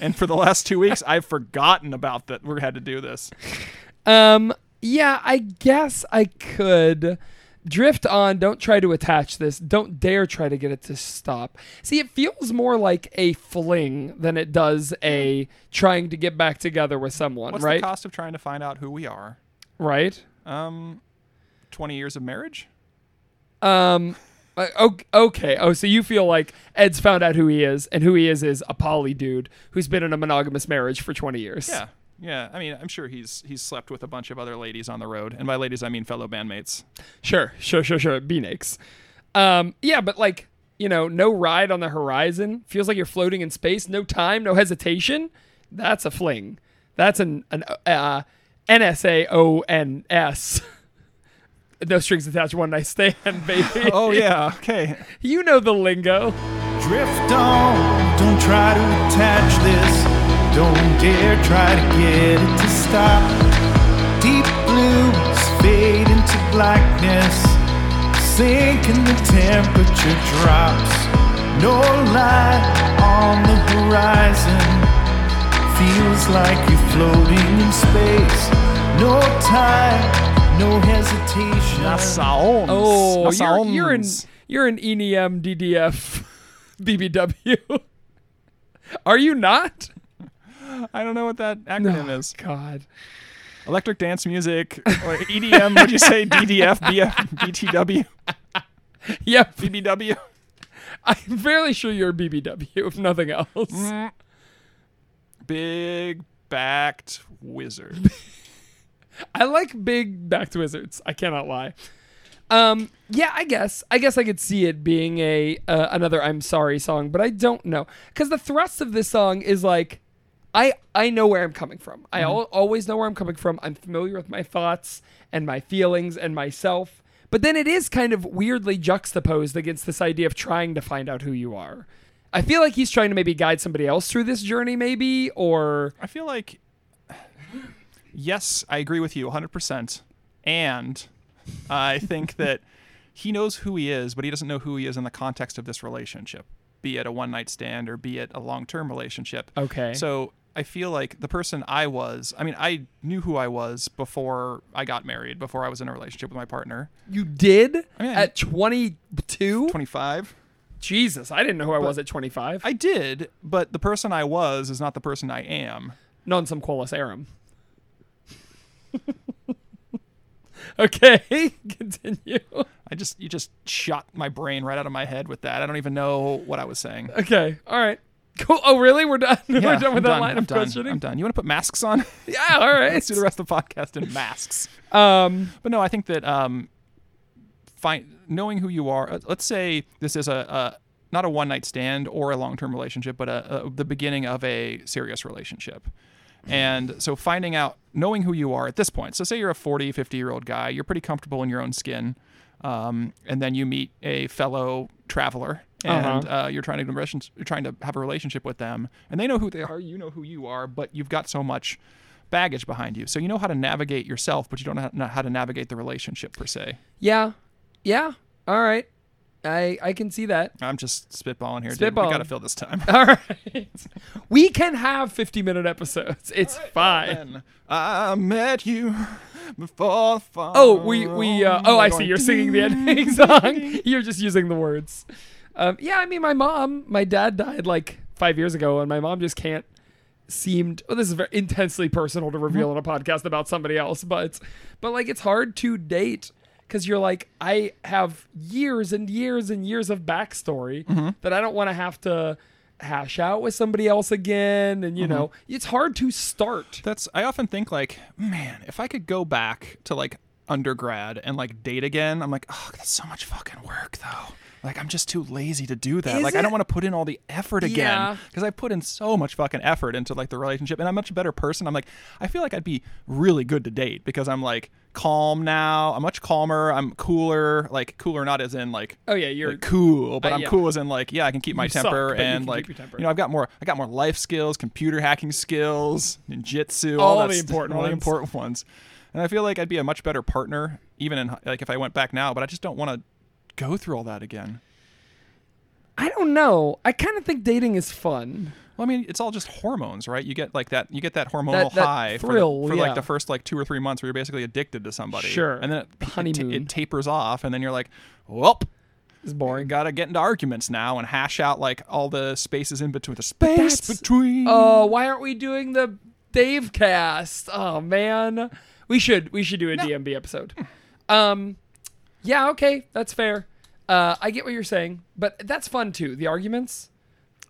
and for the last two weeks, I've forgotten about that. We had to do this. [LAUGHS] um, yeah, I guess I could drift on. Don't try to attach this. Don't dare try to get it to stop. See, it feels more like a fling than it does a trying to get back together with someone, What's right? the cost of trying to find out who we are? Right. Um, twenty years of marriage. Um. ok- Okay. Oh, so you feel like Ed's found out who he is, and who he is is a poly dude who's been in a monogamous marriage for 20 years. Yeah, yeah. I mean, I'm sure he's he's slept with a bunch of other ladies on the road, and by ladies I mean fellow bandmates. Sure, sure, sure, sure. B-Nakes. Um, yeah, but like, you know, no ride on the horizon. Feels like you're floating in space. No time, no hesitation. That's a fling. That's an an uh, N-S-A-O-N-S. [LAUGHS] no strings attached. One night stand, [LAUGHS] baby. [LAUGHS] Oh yeah, okay. you know the lingo. Drift on, don't try to attach this. Don't dare try to get it to stop. Deep blues fade into blackness. Sink and the temperature drops. No light on the horizon. Feels like you're floating in space. No time, no hesitation. Sounds. Oh, you're, you're in you're an E ENEM DDF [LAUGHS] BBW. Are you not? [LAUGHS] I don't know what that acronym Oh, is. God. Electric dance music, or EDM. What'd you say? DDF, BF, BTW, Yep. BBW. I'm fairly sure you're BBW, if nothing else. Mm. Big backed wizard. [LAUGHS] I like big backed wizards. I cannot lie. Um, yeah, I guess. I guess I could see it being a uh, another "I'm Sorry" song, but I don't know because the thrust of this song is like, I I know where I'm coming from. I mm-hmm. al- always know where I'm coming from. I'm familiar with my thoughts and my feelings and myself. But then it is kind of weirdly juxtaposed against this idea of trying to find out who you are. I feel like he's trying to maybe guide somebody else through this journey, maybe, or I feel like, yes, I agree with you 100%. And I think that he knows who he is, but he doesn't know who he is in the context of this relationship, be it a one night stand or be it a long term relationship. Okay. So I feel like the person I was, I mean, I knew who I was before I got married, before I was in a relationship with my partner. you did I mean, at 22? 25. Jesus, I didn't know who I was at 25. I did, but the person I was is not the person I am. Non sum qualis arum. [LAUGHS] okay, [LAUGHS] continue. I just you just shot my brain right out of my head with that. I don't even know what I was saying. Okay, all right. Cool. Oh, really? We're done. [LAUGHS] We're done with I'm that line I'm of done. questioning. I'm done. You want to put masks on? [LAUGHS] Yeah, all right. Let's do the rest of the podcast in masks. [LAUGHS] Um, But no, I think that um, find knowing who you are. uh, Let's say this is a, a not a one night stand or a long term relationship, but a, a, the beginning of a serious relationship. And so finding out, knowing who you are at this point. So say you're a 40, 50 year old guy, you're pretty comfortable in your own skin. Um, and then you meet a fellow traveler and Uh-huh. uh, you're trying to you're trying to have a relationship with them and they know who they are you know who you are but you've got so much baggage behind you so you know how to navigate yourself but you don't know how to navigate the relationship per se yeah, yeah. All right. I I can see that. i'm just spitballing here dude. we Spitballing. gotta fill this time [LAUGHS] All right. we can have 50 minute episodes. It's fine. I met you before the fall Oh, we we uh, oh I see you're singing the [LAUGHS] ending song. You're just using the words. Um, yeah, I mean my mom, my dad died like 5 years ago and my mom just can't seemed well this is very intensely personal to mm-hmm. reveal on a podcast about somebody else, but but like it's hard to date cuz you're like I have years and years and years of backstory mm-hmm. that I don't want to have to hash out with somebody else again and you mm-hmm. know, it's hard to start. that's i often think like man if i could go back to like undergrad and like date again i'm like oh that's so much fucking work though like i'm just too lazy to do that Is like i don't want to put in all the effort again because i put in so much fucking effort into like the relationship and i'm a much better person i'm like i feel like i'd be really good to date because i'm like calm now i'm much calmer i'm cooler like cooler not as in like Oh yeah, you're like, cool, but Uh, I'm yeah. cool as in like, yeah, I can keep my You temper you and like, temper. you know, I've got more, I got more life skills, computer hacking skills, ninjutsu, all, All the important all the important ones. And I feel like I'd be a much better partner, even in like if I went back now. But I just don't want to go through all that again. I don't know. I kind of think dating is fun. Well, I mean, it's all just hormones, right? You get like that, you get that hormonal That- that high for the- thrill, for, yeah. like the first like two or three months where you're basically addicted to somebody. Sure. and then it, it, ta- Honeymoon. it tapers off, and then you're like, well. It's boring. gotta get into arguments now and hash out like all the spaces in between the space that's- between. Oh, why aren't we doing the Dave cast? Oh man, we should we should do a DMB episode. Um, yeah, okay, that's fair. Uh, I get what you're saying, but that's fun too. The arguments.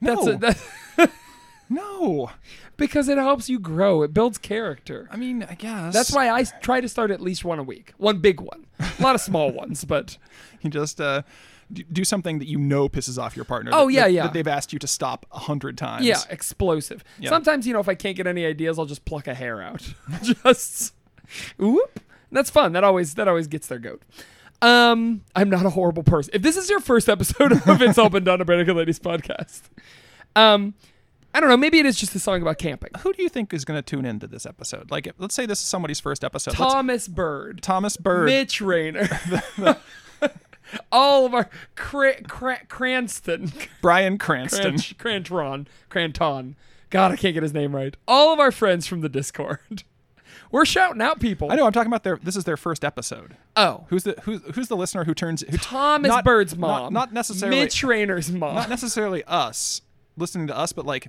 That's No. a, that, [LAUGHS] no, because it helps you grow. It builds character. I mean, I guess That's why I try to start at least one a week. One big one. A lot of small [LAUGHS] ones, but you just uh, do something that you know pisses off your partner. Oh, that- yeah, that- yeah. That they've asked you to stop a hundred times. Yeah, explosive. Yeah. Sometimes, you know, if I can't get any ideas, I'll just pluck a hair out. [LAUGHS] just whoop. That's fun. That always that always gets their goat. Um, I'm not a horrible person. If this is your first episode of It's All Been Done, a Bare Ladies podcast, um, I don't know. Maybe it is just a song about camping. Who do you think is going to tune into this episode? Like, let's say this is somebody's first episode. Let's- Thomas Bird, Thomas Bird. Mitch Rayner, [LAUGHS] all of our Cra- Cra- Cranston, Brian Cranston. Cran- Crantron, Cranton. God, I can't get his name right. All of our friends from the Discord. We're shouting out people. I know. I'm talking about their. This is their first episode. Oh, Who's the who's who's the listener who turns who Thomas not- Bird's mom. Not, necessarily. Mitch Rayner's mom. not necessarily us listening to us, but like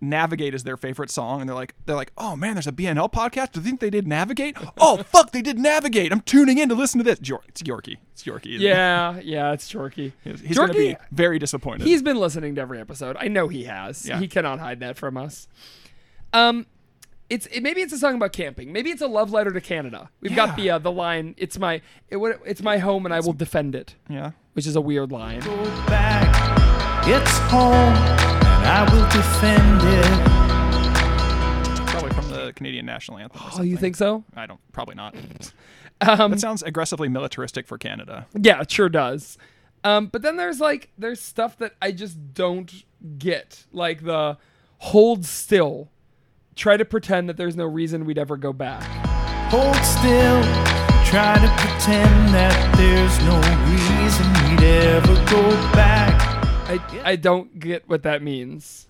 Navigate is their favorite song, and they're like, they're like, oh man, there's a BNL podcast. Do you think they did Navigate? [LAUGHS] Oh fuck, they did Navigate. I'm tuning in to listen to this. It's Yorkie. It's Yorkie. Yeah, yeah, it's Jorky. [LAUGHS] he's, he's gonna be very disappointed. He's been listening to every episode. I know he has. Yeah. He cannot hide that from us. Um, it's it, maybe it's a song about camping. Maybe it's a love letter to Canada. We've got the uh, the line. It's my it, what- it's my home and I will defend it, yeah. which is a weird line. Go back, it's home, and I will defend it. Probably from the Canadian national anthem. or Oh, you think so? I don't. Probably not. [LAUGHS] Um, that sounds aggressively militaristic for Canada. Yeah, it sure does. Um, but then there's like there's stuff that I just don't get, like the hold still, try to pretend that there's no reason we'd ever go back. Hold still, try to pretend that there's no reason we'd ever go back. I I don't get what that means.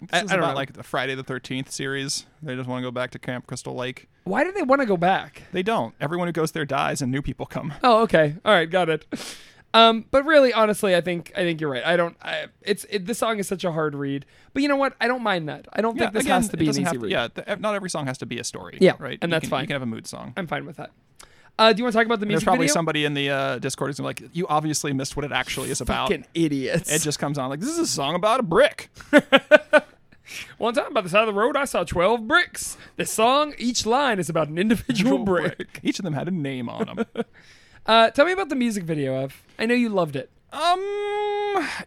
This I- is I don't about know. like the Friday the Thirteenth series. They just want to go back to Camp Crystal Lake. Why do they want to go back? They don't. Everyone who goes there dies, and new people come. Oh, okay. All right, got it. Um, but really, honestly, I think I think you're right. I don't. I, it's it, this song is such a hard read, but you know what? I don't mind that. I don't think this again, has to be an easy to- read. Yeah, th- not every song has to be a story. Yeah, right. and You that's can- fine. You can have a mood song. I'm fine with that. Uh, do you want to talk about the music? There's probably video? somebody in the uh, Discord who's like, "You obviously missed what it actually is about." Fucking idiots. It just comes on like, "This is a song about a brick." [LAUGHS] One time by the side of the road, I saw 12 bricks. This song, each line is about an individual brick. Each of them had a name on them. [LAUGHS] Uh, tell me about the music video, Ev. I know you loved it. um,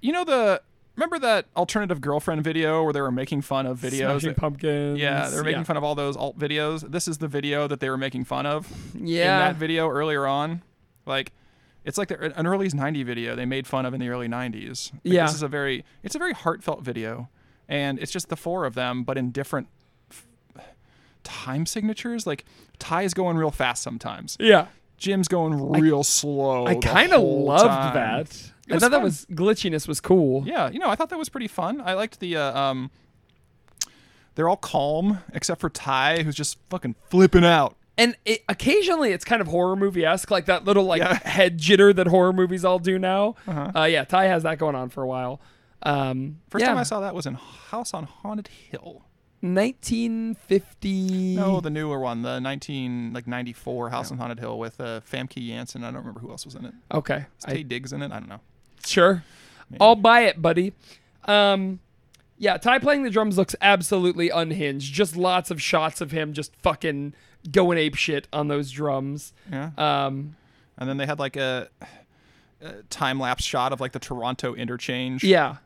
you know the remember that alternative girlfriend video where they were making fun of videos? Smashing Pumpkins. yeah, they were making fun of all those alt videos. This is the video that they were making fun of. Yeah. in that video earlier on. Like, it's like the, an early '90s video they made fun of in the early '90s. Like, Yeah. this is a very it's a very heartfelt video, and it's just the four of them, but in different f- time signatures. Like Ty is going real fast sometimes. Yeah. Jim's going real slow. I kind of loved time. that. I thought that was glitchiness was cool. Yeah, you know, I thought that was pretty fun. I liked the uh, um. They're all calm except for Ty, who's just fucking flipping out. And it, occasionally it's kind of horror movie esque, like that little like Yeah. head jitter that horror movies all do now. Uh-huh. Uh, yeah, Ty has that going on for a while. Um, First yeah. time I saw that was in House on Haunted Hill. 1950. No, the newer one, the 19 like 94 House on Haunted Hill with uh, Famke Janssen. I don't remember who else was in it. okay. Is I- Taye Diggs in it? I don't know. Sure. I'll buy it, buddy. Um, yeah, Ty playing the drums looks absolutely unhinged. Just lots of shots of him just fucking going ape shit on those drums. Yeah. Um, and then they had like a, a time lapse shot of like the Toronto interchange. yeah.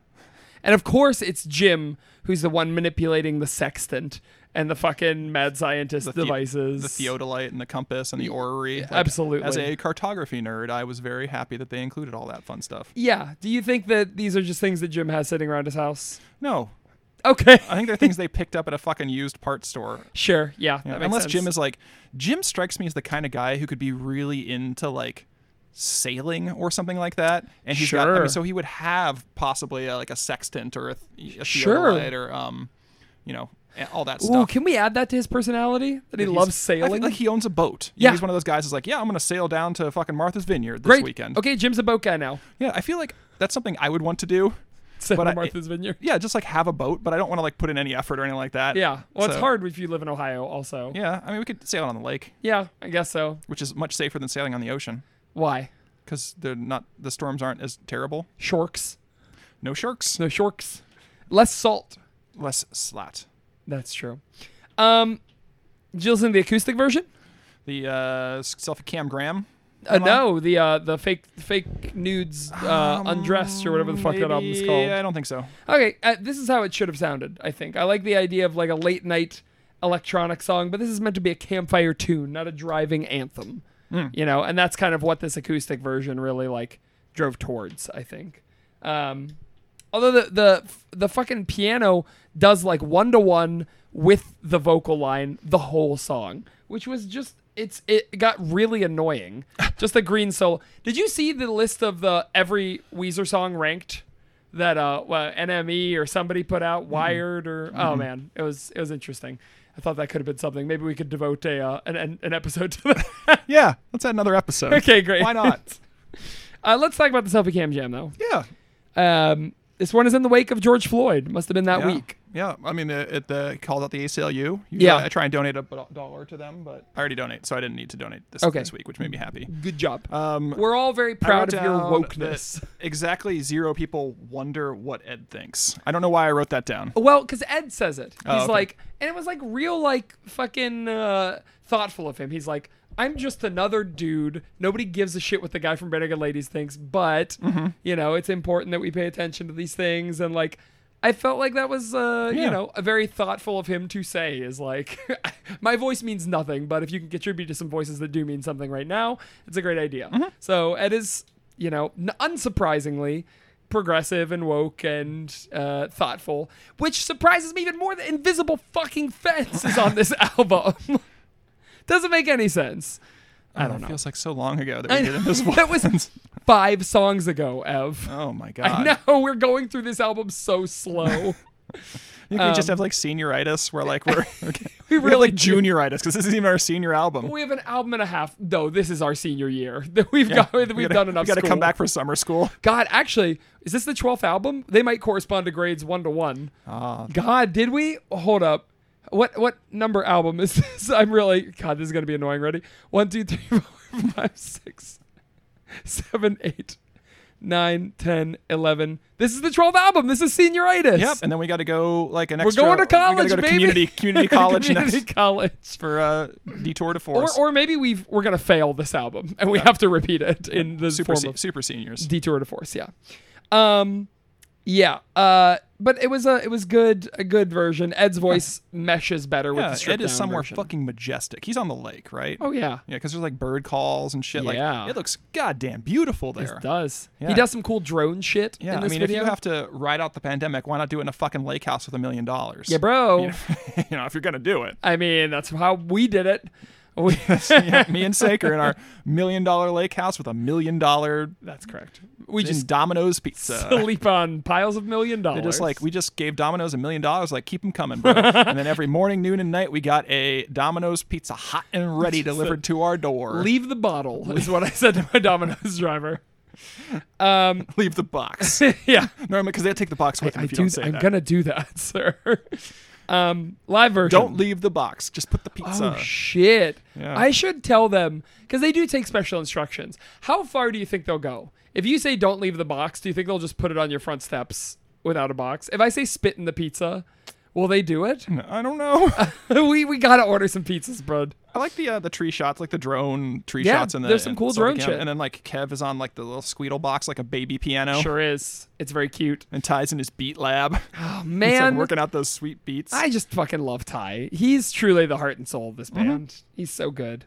And of course, it's Jim who's the one manipulating the sextant and the fucking mad scientist The devices. The theodolite and the compass and the orrery. Like, absolutely. As a cartography nerd, I was very happy that they included all that fun stuff. yeah. Do you think that these are just things that Jim has sitting around his house? No, Okay. I think they're things they [LAUGHS] picked up at a fucking used parts store. sure. Yeah. Yeah, that makes unless sense. Jim is like, Jim strikes me as the kind of guy who could be really into like sailing or something like that. And he's got, I mean, so he would have possibly a, like a sextant or a, a Sure. or um, you know, all that Ooh, stuff. can we add that to his personality? That he He's- loves sailing? like he owns a boat. Yeah. he's one of those guys who's like, yeah, I'm gonna sail down to fucking Martha's Vineyard this Great. weekend. Okay, Jim's a boat guy now. Yeah, I feel like that's something I would want to do. [LAUGHS] Said But I- Martha's Vineyard. Yeah, just like have a boat, but I don't want to like put in any effort or anything like that. Yeah. Well, it's hard if you live in Ohio, also. Yeah, I mean, we could sail on the lake, Yeah, I guess so. which is much safer than sailing on the ocean Why? because they're not the storms aren't as terrible. Shorks. No sharks, No shorks. Less salt. less slat. That's true. Um, listen to the acoustic version? The uh, selfie cam Graham. Uh, no, the uh, the fake fake nudes uh, undressed or whatever the fuck that album's Maybe- called. I don't think so. Okay, uh, this is how it should have sounded. I think I like the idea of like a late night electronic song, but this is meant to be a campfire tune, not a driving anthem. You know, and that's kind of what this acoustic version really like drove towards. I think. Um, although the the the fucking piano does like one to one with the vocal line the whole song, which was just it's it got really annoying. [LAUGHS] just the green solo. Did you see the list of the every Weezer song ranked? that uh well, NME or somebody put out Wired or oh man it was it was interesting. I thought that could have been something. Maybe we could devote a uh, an- an episode to that. [LAUGHS] Yeah, let's add another episode. okay, great. Why not? [LAUGHS] Uh, let's talk about the selfie cam jam though. yeah. Um, this one is in the wake of George Floyd. Must have been that Yeah. week. Yeah, I mean, the, it the called out the ACLU. Usually Yeah. I try and donate a dollar to them, but I already donate, so I didn't need to donate this Okay. this week, which made me happy. Good job. Um, We're all very proud of your wokeness. Exactly zero people wonder what Ed thinks. I don't know why I wrote that down. Well, because Ed says it. He's Oh, okay. like, and it was like real, like fucking uh, thoughtful of him. He's like, I'm just another dude. Nobody gives a shit what the guy from Better Good Ladies thinks, but Mm-hmm. you know, it's important that we pay attention to these things. And like, I felt like that was, uh, you know, a very thoughtful of him to say. Is like, [LAUGHS] my voice means nothing, but if you can contribute to some voices that do mean something right now, it's a great idea. Mm-hmm. So Ed is, you know, n- unsurprisingly progressive and woke and uh, thoughtful, which surprises me even more. that invisible fucking fence is on this [LAUGHS] album. Doesn't make any sense. I don't it know. It feels like so long ago that I we did this one. [LAUGHS] that was five songs ago, Ev. oh my god. I god! know we're going through this album so slow. [LAUGHS] You can just Um, have like senioritis, where like we're [LAUGHS] okay. We we have really like junioritis because this isn't even our senior album. we have an album and a half. No, this is our senior year. that We've Yeah, got we've we gotta, done enough. We got to school. come back for summer school. God, actually, is this the twelfth album? They might correspond to grades one to one. Ah, God, did we? Hold up. What what number album is this? [LAUGHS] I'm really God. This is gonna be annoying. Ready? One, two, three, [LAUGHS] four, five, six, seven, eight, nine, ten, eleven. This is the twelfth album. This is Senioritis. yep. And then we got to go like an extra. We're going to college, we gotta go to baby. community community [LAUGHS] college Community next college. for uh, detour to Or, force. or maybe we've we're gonna fail this album and we have to repeat it in the super form se- of super seniors. Detour de Force yeah um yeah uh but it was a it was good a good version ed's voice meshes better with yeah, the stripped Ed is down somewhere version. fucking majestic. He's on the lake, right? oh yeah Yeah, because there's like bird calls and shit. Yeah. Like it looks goddamn beautiful It there. does he does some cool drone shit Yeah, I mean, video if you have to ride out the pandemic, why not do it in a fucking lake house with a million dollars? yeah bro [LAUGHS] You know, [LAUGHS] you know, if you're gonna do it. i mean that's how we did it [LAUGHS] we, [LAUGHS] Yeah, [LAUGHS] me and Saker in our million dollar lake house with a million dollar that's correct we just Domino's pizza. sleep on piles of million dollars They're just like we just gave Domino's a million dollars, like keep them coming, bro. and then every morning, noon, and night, we got a Domino's pizza hot and ready delivered to our door. leave the bottle is what i said to my domino's driver um Leave the box. yeah Normally, because they take the box with them I if you do, I'm that. gonna do that, sir. Um, live version. Don't leave the box. Just put the pizza. Oh shit! Yeah. I should tell them because they do take special instructions. How far do you think they'll go? If you say don't leave the box, do you think they'll just put it on your front steps without a box? If I say spit in the pizza, will they do it? I don't know. [LAUGHS] [LAUGHS] we we gotta order some pizzas, bro. I like the uh, the tree shots, like the drone tree Yeah, shots. And the, there's some cool drone shit. And then like Kev is on like the little squeedle box, like a baby piano, Sure is. It's very cute. and Ty's in his beat lab. Oh [LAUGHS] He's like man, working out those sweet beats. I just fucking love Ty. He's truly the heart and soul of this Mm-hmm. band. He's so good.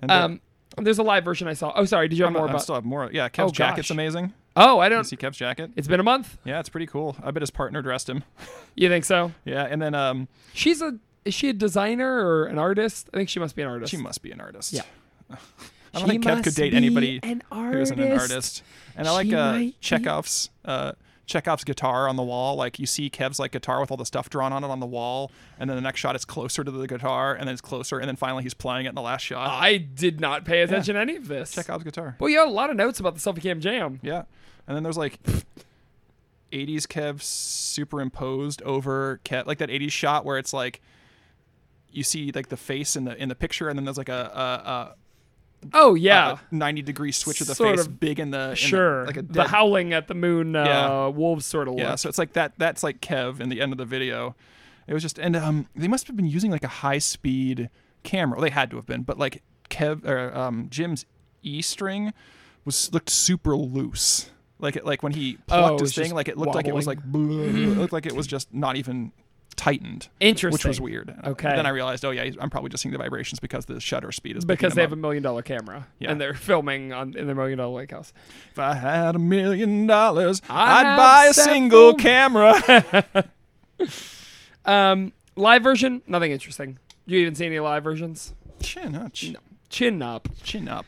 And, uh, Um, there's a live version I saw. Oh, sorry. Did you have I'm- more I still have more. Yeah, Kev's Oh, jacket's amazing. Oh, I don't. see Kev's jacket? It's been a month. Yeah, it's pretty cool. I bet his partner dressed him. [LAUGHS] You think so? Yeah, and then um, She's a. Is she a designer or an artist? I think she must be an artist. she must be an artist. Yeah. [LAUGHS] I don't She think Kev could must date be anybody an who isn't an artist. And I like uh, might be- Chekhov's uh, Chekhov's guitar on the wall. Like you see Kev's like guitar with all the stuff drawn on it on the wall, and then the next shot it's closer to the guitar, and then it's closer, and then finally he's playing it in the last shot. I did not pay attention to any of this. Chekhov's guitar. Well, you had a lot of notes about the Selfie Cam Jam. Yeah, and then there's like. 80s Kev superimposed over Kev, like that 80s shot where it's like you see like the face in the in the picture, and then there's like a, a, a Oh yeah, uh, 90 degree switch of the Sort face of- big in the in the- sure. like a the howling at the moon uh, Yeah. wolves sort of look. yeah so it's like that that's like kev in the end of the video it was just and um they must have been using like a high speed camera well, they had to have been but like kev or um jim's e string was looked super loose like it like when he Oh, plucked it his thing like it looked like it was like wobbling. [LAUGHS] it looked like it was [LAUGHS] just not even tightened Interesting. which was weird Okay. But then i realized oh yeah i'm probably just seeing the vibrations because the shutter speed is because they have a million dollar camera Yeah. and they're filming on in their million dollar lake house. If I had a million dollars, I'd buy a single camera. [LAUGHS] Um, live version, nothing interesting. You even see any live versions? chin up, ch- Chin up. chin up.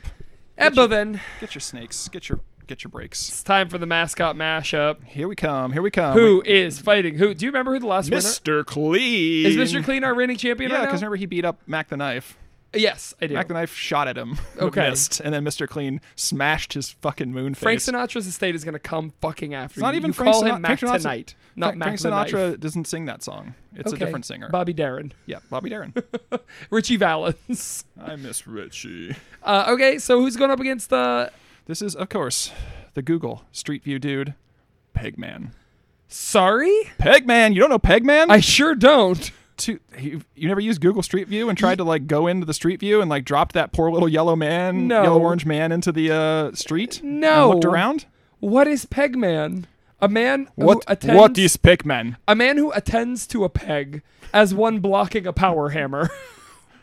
But then Get your snakes. Get your get your breaks. it's time for the mascot mashup. Here we come. Here we come. Who is fighting who? Do you remember who the last winner Mr. Clean. is? Mr. Clean our reigning champion Yeah, because now? remember he beat up Mac the Knife. Yes, I do. Mac the Knife shot at him, [LAUGHS] Okay. missed, and then Mr. Clean smashed his fucking moon face. Frank. Sinatra's estate is gonna come fucking after It's not you. even you Frank call Sinatra. him Mac Frank Sinatra- tonight, not Frank, Mac Frank the Knife. Sinatra doesn't sing that song. It's Okay. a different singer. Bobby Darin, yeah, Bobby Darin. [LAUGHS] Ritchie Valens. I miss Richie. Uh, okay, so who's going up against uh This is, of course, the Google Street View dude, Pegman. Sorry, Pegman, you don't know Pegman? I sure don't. to you, you never used Google Street View and tried to like go into the Street View and like dropped that poor little yellow man, No. yellow orange man into the uh, street. and No. looked around. What is Pegman? A man who attends What is Pegman? a man who attends to a peg as one blocking a power hammer. [LAUGHS]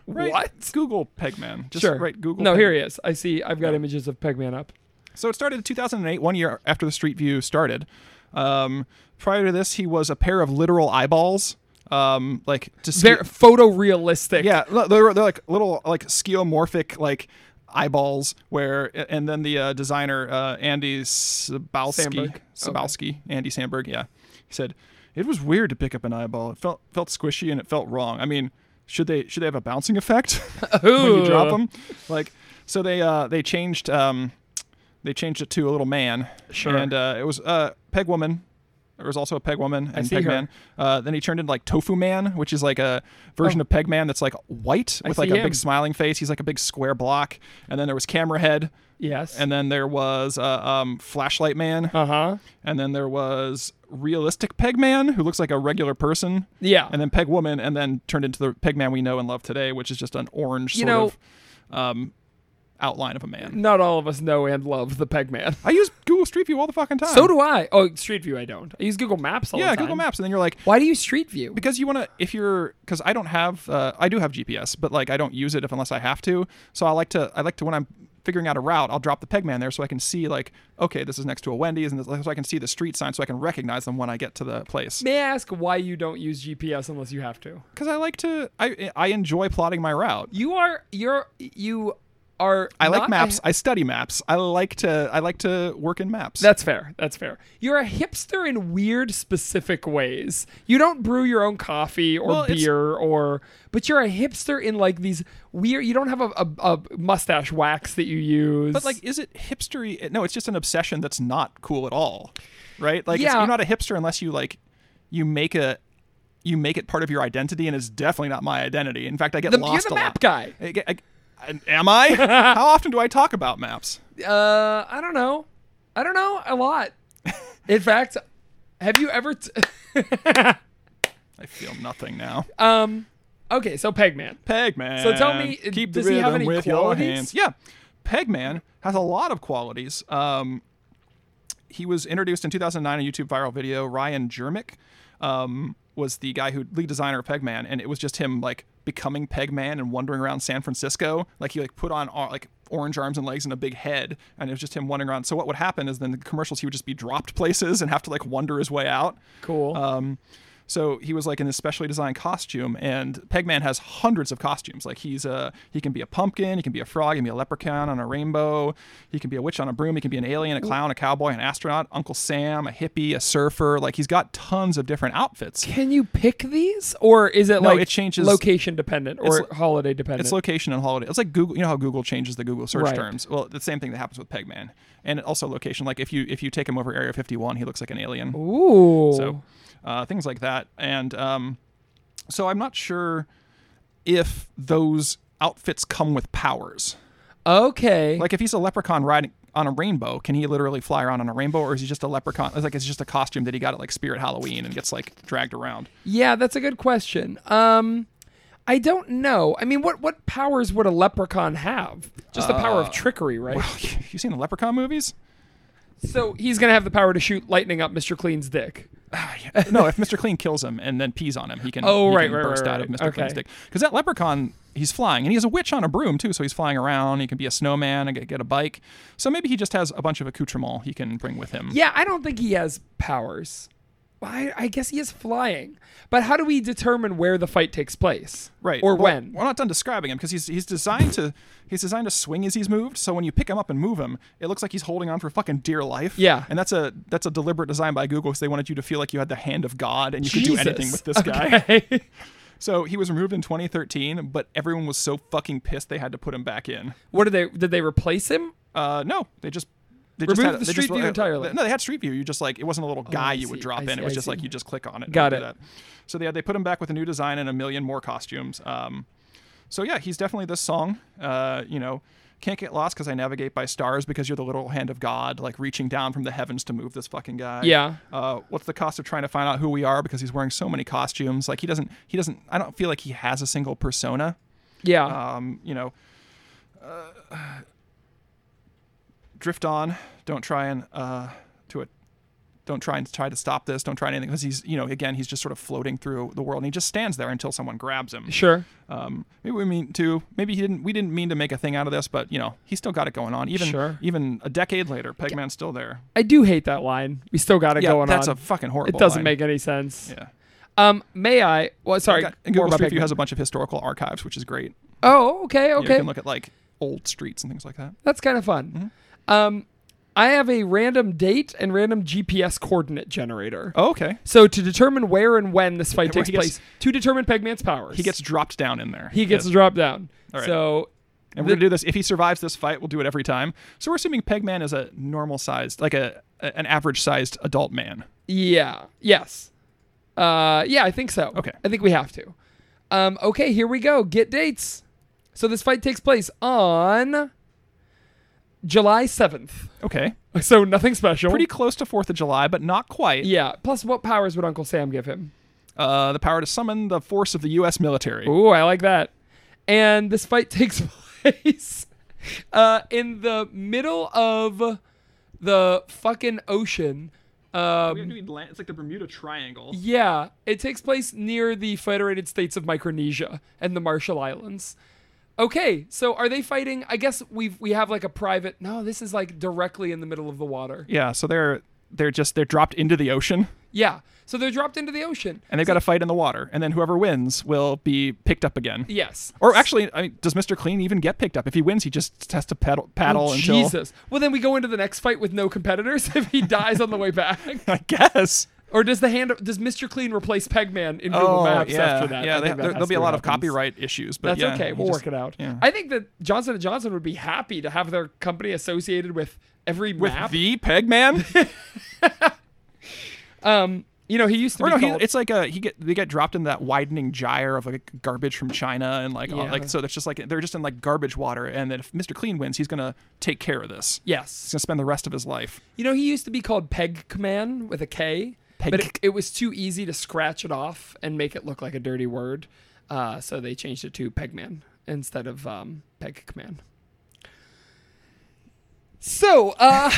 Right. What? Google Pegman. Just sure. Right. Google. No, Peg- here he is. I see. I've got images of Pegman up. So it started in 2008, one year after the Street View started. Um, prior to this, he was a pair of literal eyeballs. Um, like to see. Very photorealistic. Yeah, they're, they're like little like skeuomorphic like eyeballs where and then the uh, designer uh, Andy Sabalski Samberg. Sabalski Andy Sandberg yeah he said it was weird to pick up an eyeball it felt felt squishy and it felt wrong I mean should they should they have a bouncing effect [LAUGHS] when you drop them like so they uh they changed um they changed it to a little man. Sure. and uh, it was uh peg woman there was also a Peg Woman and Peg her. Man. Uh, then he turned into like Tofu Man, which is like a version Oh. of Peg Man that's like white with like a him. big smiling face. He's like a big square block. And then there was Camera Head, Yes. and then there was uh, um, Flashlight Man, uh huh. and then there was Realistic Peg Man, who looks like a regular person, Yeah. and then Peg Woman, and then turned into the Peg Man we know and love today, which is just an orange You sort know- of um, outline of a man. Not all of us know and love the Pegman. I use Google Street View all the fucking time. So do I. Oh, Street View I don't. I use Google Maps all yeah, the time. Yeah Google Maps, and then you're like, Why do you Street View? because you want to if you're because i don't have uh, i do have gps but like i don't use it if unless i have to so i like to i like to when i'm figuring out a route i'll drop the pegman there so i can see like okay this is next to a wendy's and this, so i can see the street sign so i can recognize them when i get to the place May I ask why you don't use GPS unless you have to? because i like to i i enjoy plotting my route You are you're you are i like maps a- I study maps i like to i like to work in maps That's fair. That's fair. You're a hipster in weird, specific ways. You don't brew your own coffee or Well, beer, or but you're a hipster in like these weird. You don't have a, a, a mustache wax that you use. but like is it hipstery no it's just an obsession that's not cool at all right like Yeah. you're not a hipster unless you like you make a you make it part of your identity and it's definitely not my identity in fact i get the, you're lost the a map lot guy. I get- I- am i [LAUGHS] how often do i talk about maps Uh, I don't know. I don't know a lot. In [LAUGHS] fact, have you ever? T- [LAUGHS] i feel nothing now um. Okay, so Pegman. pegman So tell me, keep does the he have any qualities? hands yeah pegman has a lot of qualities um he was introduced in 2009 a YouTube viral video. Ryan Jermick um, was the guy who lead designer of Pegman, and it was just him like becoming Pegman and wandering around San Francisco. Like he like put on uh, like orange arms and legs and a big head, and it was just him wandering around. So what would happen is then the commercials he would just be dropped places and have to like wonder his way out. Cool. Um, so he was like in this specially designed costume, and Pegman has hundreds of costumes. Like he's a he can be a pumpkin, he can be a frog, he can be a leprechaun on a rainbow, he can be a witch on a broom, he can be an alien, a clown, a cowboy, an astronaut, Uncle Sam, a hippie, a surfer. Like he's got tons of different outfits. Can you pick these, or is it No, like it changes- location dependent or holiday dependent? It's location and holiday. It's like Google. You know how Google changes the Google search Right. terms. Well, the same thing that happens with Pegman, and also location. Like if you if you take him over Area 51, he looks like an alien. Ooh. So uh, things like that. And um, so I'm not sure if those outfits come with powers. okay. Like if he's a leprechaun riding on a rainbow, can he literally fly around on a rainbow, or is he just a leprechaun? It's like it's just a costume that he got at like Spirit Halloween and gets like dragged around. yeah, that's a good question. Um, I don't know. I mean, what what powers would a leprechaun have? Just the power of trickery, right? [LAUGHS] you seen the leprechaun movies? so he's gonna have the power to shoot lightning up Mr. Clean's dick. [SIGHS] no, if Mr. Clean kills him and then pees on him, he can, Oh, he right, can right, burst right, out of. Mr. Clean's Okay. dick. Because that leprechaun, he's flying, and he has a witch on a broom too, so he's flying around. He can be a snowman and get, get a bike. So maybe he just has a bunch of accoutrements he can bring with him. Yeah, I don't think he has powers. I, I guess he is flying. But how do we determine where the fight takes place? Right. Or Well, when? We're not done describing him because he's he's designed to he's designed to swing as he's moved. So when you pick him up and move him, it looks like he's holding on for fucking dear life. Yeah. And that's a that's a deliberate design by Google because they wanted you to feel like you had the hand of God and you could do anything with this guy. [LAUGHS] Okay. So he was removed in 2013, but everyone was so fucking pissed they had to put him back in. What did they did they replace him? Uh, no, they just they Removed just had, the Street just, View entirely. No, they had Street View. You just like it wasn't a little guy I you would drop I in. see, it was I just like you just click on it. and Got do it. that. So they they put him back with a new design and a million more costumes. Um, so yeah, he's definitely this song. Uh, you know, can't get lost because I navigate by stars because you're the little hand of God, like reaching down from the heavens to move this fucking guy. Yeah. Uh, what's the cost of trying to find out who we are because he's wearing so many costumes? Like he doesn't. He doesn't. I don't feel like he has a single persona. Yeah. Um, you know, uh, drift on. Don't try and uh, to it. Don't try and try to stop this. Don't try anything because he's, you know, again, he's just sort of floating through the world and he just stands there until someone grabs him. sure. Um, maybe we mean to. Maybe he didn't. We didn't mean to make a thing out of this, but you know, he still got it going on. Even Sure. even a decade later, Pegman's still there. I do hate that line. We still got it yeah, going that's on. That's a fucking horrible. it doesn't line. make any sense. Yeah. Um, may I? Well, sorry. Got- Google about Street View has a bunch of historical archives, which is great. Oh, okay, okay. You can look at like old streets and things like that. That's kind of fun. Mm-hmm. Um, I have a random date and random GPS coordinate generator. Oh, okay. So to determine where and when this fight takes gets- place, to determine Pegman's powers, He gets dropped down in there. he gets Yes. dropped down. All right. So And we're gonna do this. If he survives this fight, we'll do it every time. So we're assuming Pegman is a normal sized, like a, a- an average sized adult man. yeah, yes, uh, yeah, I think so. Okay. I think we have to. Um, okay, here we go. Get dates. So this fight takes place on July seventh. Okay. So nothing special. Pretty close to Fourth of July, but not quite. Yeah. Plus, what powers would Uncle Sam give him? Uh, the power to summon the force of the U.S. military. Ooh, I like that. And this fight [LAUGHS] takes place uh, in the middle of the fucking ocean. Um, It's like the Bermuda Triangle. yeah, it takes place near the Federated States of Micronesia and the Marshall Islands. Okay, so are they fighting? I guess we've we have like a private. No, this is like directly in the middle of the water. Yeah. So they're they're just they're dropped into the ocean, Yeah, so they're dropped into the ocean. and they've got to fight in the water, and then whoever wins will be picked up again. Yes. Or actually, I mean, does Mr. Clean even get picked up? If he wins, he just has to paddle paddle Oh, until. Jesus. Well, then we go into the next fight with no competitors [LAUGHS] if he dies on the way back. [LAUGHS] I guess. Or does the hand does Mr. Clean replace Pegman in Google Oh, Maps yeah, after that? yeah. They, there, will be a lot of copyright issues, but That's yeah, okay. We'll just- work it out. yeah. I think that Johnson and Johnson would be happy to have their company associated with every With map. the Pegman. [LAUGHS] um, you know, he used to or be no, he, it's like a he get they get dropped in that widening gyre of like garbage from China and like all- like so that's just like they're just in like garbage water and then if Mr. Clean wins he's gonna take care of this. Yes, he's gonna spend the rest of his life. You know, he used to be called Pegman with a K, but it, it was too easy to scratch it off and make it look like a dirty word. Uh, so they changed it to Pegman instead of um, Pegman. So, uh,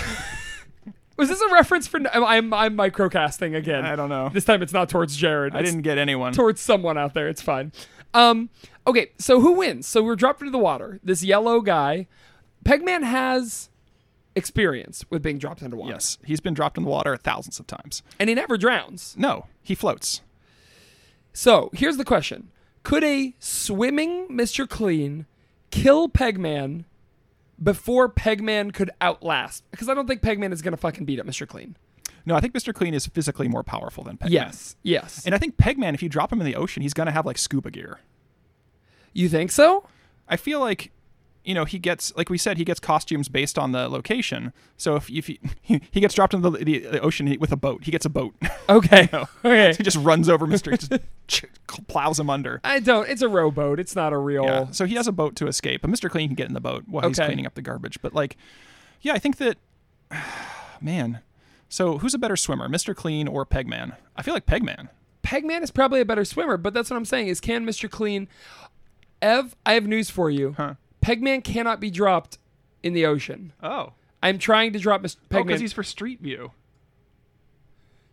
[LAUGHS] was this a reference for? I'm I'm microcasting again. I don't know. This time it's not towards Jared. I didn't get anyone. towards someone out there. It's fine. Um, okay, so who wins? So we're dropped into the water. This yellow guy, Pegman has experience with being dropped into water. yes, he's been dropped in the water thousands of times. and he never drowns. No, he floats. So here's the question: Could a swimming Mr. Clean kill Pegman before Pegman could outlast? Because I don't think Pegman is gonna fucking beat up Mr. Clean. No, I think Mr. Clean is physically more powerful than Pegman. Yes, yes. And I think Pegman, if you drop him in the ocean, he's gonna have like scuba gear. you think so? I feel like, you know, he gets like we said, he gets costumes based on the location. So if if he [LAUGHS] he gets dropped into the, the, the ocean with a boat, he gets a boat. [LAUGHS] Okay. No. [LAUGHS] Okay. he just runs over just ch- plows him under. I don't. It's a rowboat. It's not a real. Yeah. So he has a boat to escape, but Mister Clean can get in the boat while he's cleaning up the garbage. But like, yeah, I think that, [SIGHS] man. So who's a better swimmer, Mister Clean or Pegman? I feel like Pegman. Pegman is probably a better swimmer, but that's what I'm saying is can Mr. Clean Ev, I have news for you. Huh. Pegman cannot be dropped in the ocean. Oh. I'm trying to drop Mr. Oh, Pegman. because he's for Street View.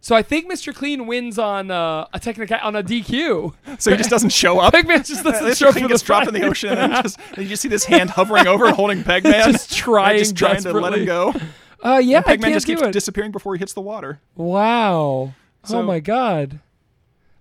so I think Mr. Clean wins on uh, a technical on a DQ. So he just doesn't show up. Pegman just [LAUGHS] doesn't Mr. show up Clean for gets the dropped in the ocean, and then just and you just see this hand hovering over and holding [LAUGHS] Pegman, Just trying just trying to let him go. Uh, yeah, I Pegman can't just do keeps it. disappearing before he hits the water. wow. So- oh my god.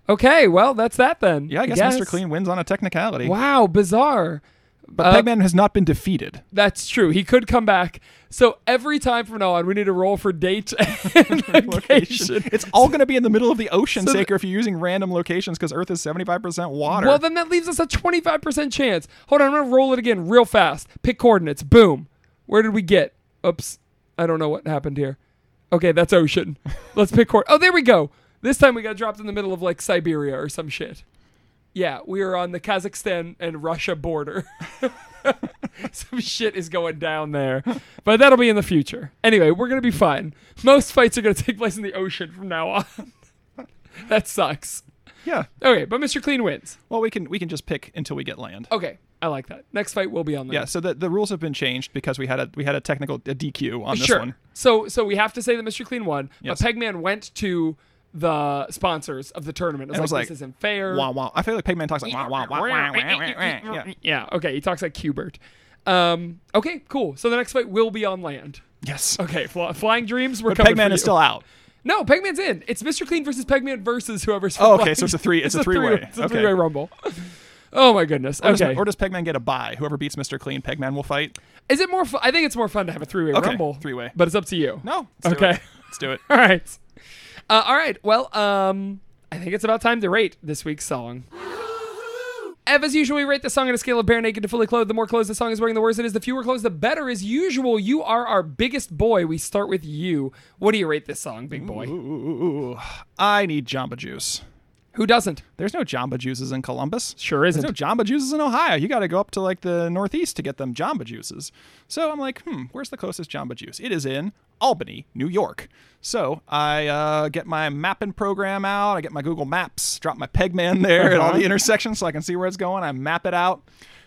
Okay, well that's that then. Yeah, I guess, Mr. Clean wins on a technicality. Wow, bizarre. But Uh, Pegman has not been defeated. That's true. He could come back. So every time from now on, we need to roll for date [LAUGHS] and location. It's all going to be in the middle of the ocean, So Saker, if you're using random locations because Earth is 75% water. Well, then that leaves us a 25% chance. Hold on, I'm going to roll it again real fast. Pick coordinates. Boom. Where did we get? Oops. I don't know what happened here. Okay, that's ocean. [LAUGHS] Let's pick coord. Oh, there we go. This time we got dropped in the middle of like Siberia or some shit. Yeah, we are on the Kazakhstan and Russia border. [LAUGHS] some shit is going down there. But that'll be in the future. Anyway, we're going to be fine. Most fights are going to take place in the ocean from now on. [LAUGHS] that sucks. yeah. Okay, but Mr. Clean wins. Well, we can we can just pick until we get land. Okay, I like that. Next fight will be on land. Yeah, so the, the rules have been changed because we had a we had a technical a DQ on this sure. one. So so we have to say that Mr. Clean won. Yes. But Pegman went to the sponsors of the tournament. It was, And was like, like, this isn't fair. Wah, wah. I feel like Pegman talks like wah, wah, wah, wah, wah, wah, wah. Yeah. Yeah. Okay. He talks like Hubert. Um. Okay. Cool. So the next fight will be on land. Yes. Okay. Fly, flying dreams. We're But coming Pegman is you. still out. No, Pegman's in. It's Mr. Clean versus Pegman versus whoever's. Oh, okay, flying. so it's a three- it's a three-way. It's a Okay. three-way rumble. Oh my goodness. Or, Okay. does, or does Pegman get a bye? Whoever beats Mr. Clean, Pegman will fight. is it more? Fu- I think it's more fun to have a three-way Okay, rumble. three-way. But it's up to you. No. let's do Okay. it. Let's do it. [LAUGHS] All right. Uh, all right. Well, um, I think it's about time to rate this week's song. Ev, as usual, we rate the song on a scale of bare naked to fully clothed. The more clothes the song is wearing, the worse it is. The fewer clothes, the better. As usual, you are our biggest boy. We start with you. What do you rate this song, big boy? Ooh, I need Jamba Juice. Who doesn't? There's no Jamba Juices in Columbus. Sure isn't. no Jamba Juices in Ohio. You got to go up to like the Northeast to get them Jamba Juices. So I'm like, hmm, where's the closest Jamba Juice? It is in Albany, New York. So I uh, get my mapping program out. I get my Google Maps, drop my Pegman there at all the intersections so I can see where it's going. I map it out.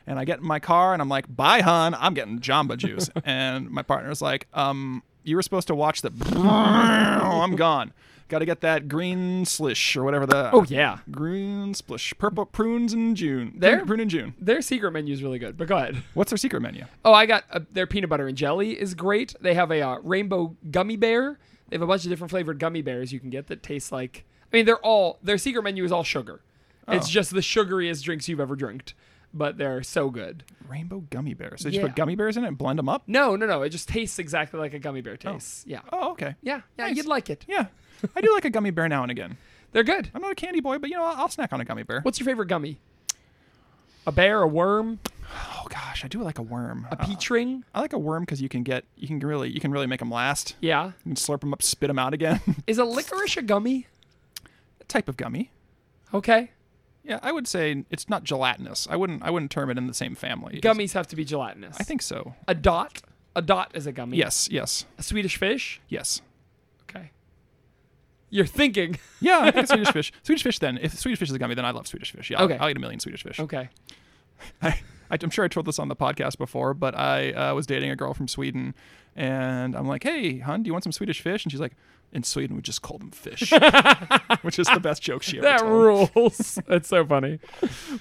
And I get in my car and I'm like, bye, hun, I'm getting Jamba Juice. [LAUGHS] and my partner's like, um, you were supposed to watch the. [LAUGHS] [LAUGHS] I'm gone. Got to get that green slish or whatever the. Oh yeah, Green splish, purple prunes in June. There? Prune, in June. their secret menu is really good. But go ahead. What's their secret menu? Oh, I got uh, their peanut butter and jelly is great. They have a uh, rainbow gummy bear. They have a bunch of different flavored gummy bears you can get that taste like. I mean, they're all their secret menu is all sugar. It's Oh. just the sugariest drinks you've ever drank, but they're so good. Rainbow gummy bears. So you just put gummy bears in it and blend them up. No, no, no. It just tastes exactly like a gummy bear tastes. Yeah, Oh, okay. yeah, yeah. Nice. You'd like it. Yeah, I do like a gummy bear now and again. They're good. I'm not a candy boy, but you know what? I'll snack on a gummy bear. What's your favorite gummy? A bear, a worm, Oh gosh, I do like a worm. a uh, peach ring. I like a worm because you can get you can really you can really make them last. Yeah. You can slurp them up, spit them out again. [LAUGHS] Is a licorice a gummy? type of gummy. Okay. Yeah, I would say it's not gelatinous. I wouldn't I wouldn't term it in the same family. Gummies have to be gelatinous. I think so. a dot. A dot is a gummy. Yes, yes, A Swedish fish. yes. You're thinking. [LAUGHS] Yeah, I think it's Swedish fish. Swedish fish. Then, if Swedish fish is a gummy, then I love Swedish fish. Yeah, I'll- Okay. I'll, eat a million Swedish fish. Okay. [LAUGHS] I, I'm sure I told this on the podcast before, but I uh, was dating a girl from Sweden, and I'm like, "Hey, hun, do you want some Swedish fish?" And she's like, "In Sweden, we just call them fish," [LAUGHS] which is the best joke she ever said. That told. rules. That's so funny.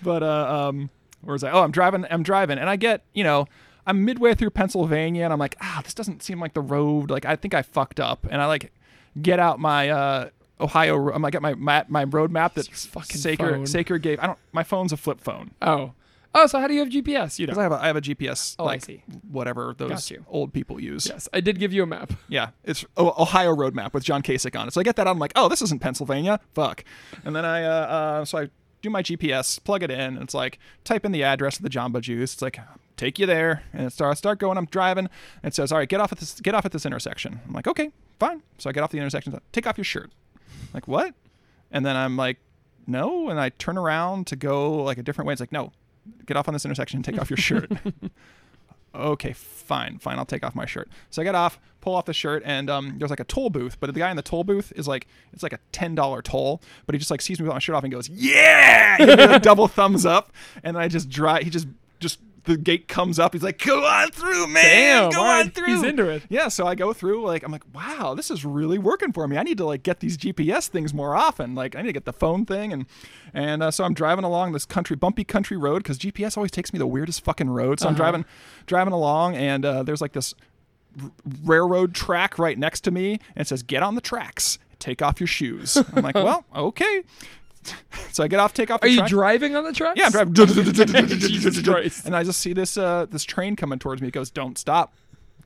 But uh, um, where was I? Oh, I'm driving. I'm driving, and I get, you know, I'm midway through Pennsylvania, and I'm like, ah, this doesn't seem like the road. Like, I think I fucked up, and I like get out my uh, Ohio. like, get my map, my road map that fucking Saker phone. Saker gave. I don't. My phone's a flip phone. Oh. Oh, so how do you have GPS? You Because don't. I have a, I have a GPS. Oh, I see. Whatever those old people use. Yes, I did give you a map. [LAUGHS] Yeah, it's Ohio road map with John Kasich on it. So I get that out. I'm like, oh, this isn't Pennsylvania. Fuck. And then I, uh, uh, so I do my GPS, plug it in, and it's like, type in the address of the Jamba Juice. It's like, take you there, and it start start going. I'm driving, and it says, all right, get off at this get off at this intersection. I'm like, okay, fine. So I get off the intersection. Take off your shirt. like what? And then I'm like, no. And I turn around to go like a different way. It's like, no, get off on this intersection and take off your shirt. [LAUGHS] okay, fine, fine, I'll take off my shirt. So I get off, pull off the shirt, and um, there's like a toll booth, but the guy in the toll booth is like, it's like a ten dollar toll, but he just like sees me with my shirt off and goes, yeah, He gives [LAUGHS] a double thumbs up, and then I just drive. He just just the gate comes up. He's like, go on through, man, Damn, go on through. he's into it. Yeah, so I go through like I'm like, wow, this is really working for me. I need to like get these GPS things more often. Like I need to get the phone thing and and uh, so I'm driving along this country bumpy country road because GPS always takes me the weirdest fucking road. So I'm driving driving along and uh, there's like this r- railroad track right next to me and it says get on the tracks, take off your shoes. I'm like, [LAUGHS] well, okay. So I get off, take off. The Are you driving on the truck? Yeah, I'm driving. [LAUGHS] And I just see this uh, this train coming towards me. It goes, "Don't stop,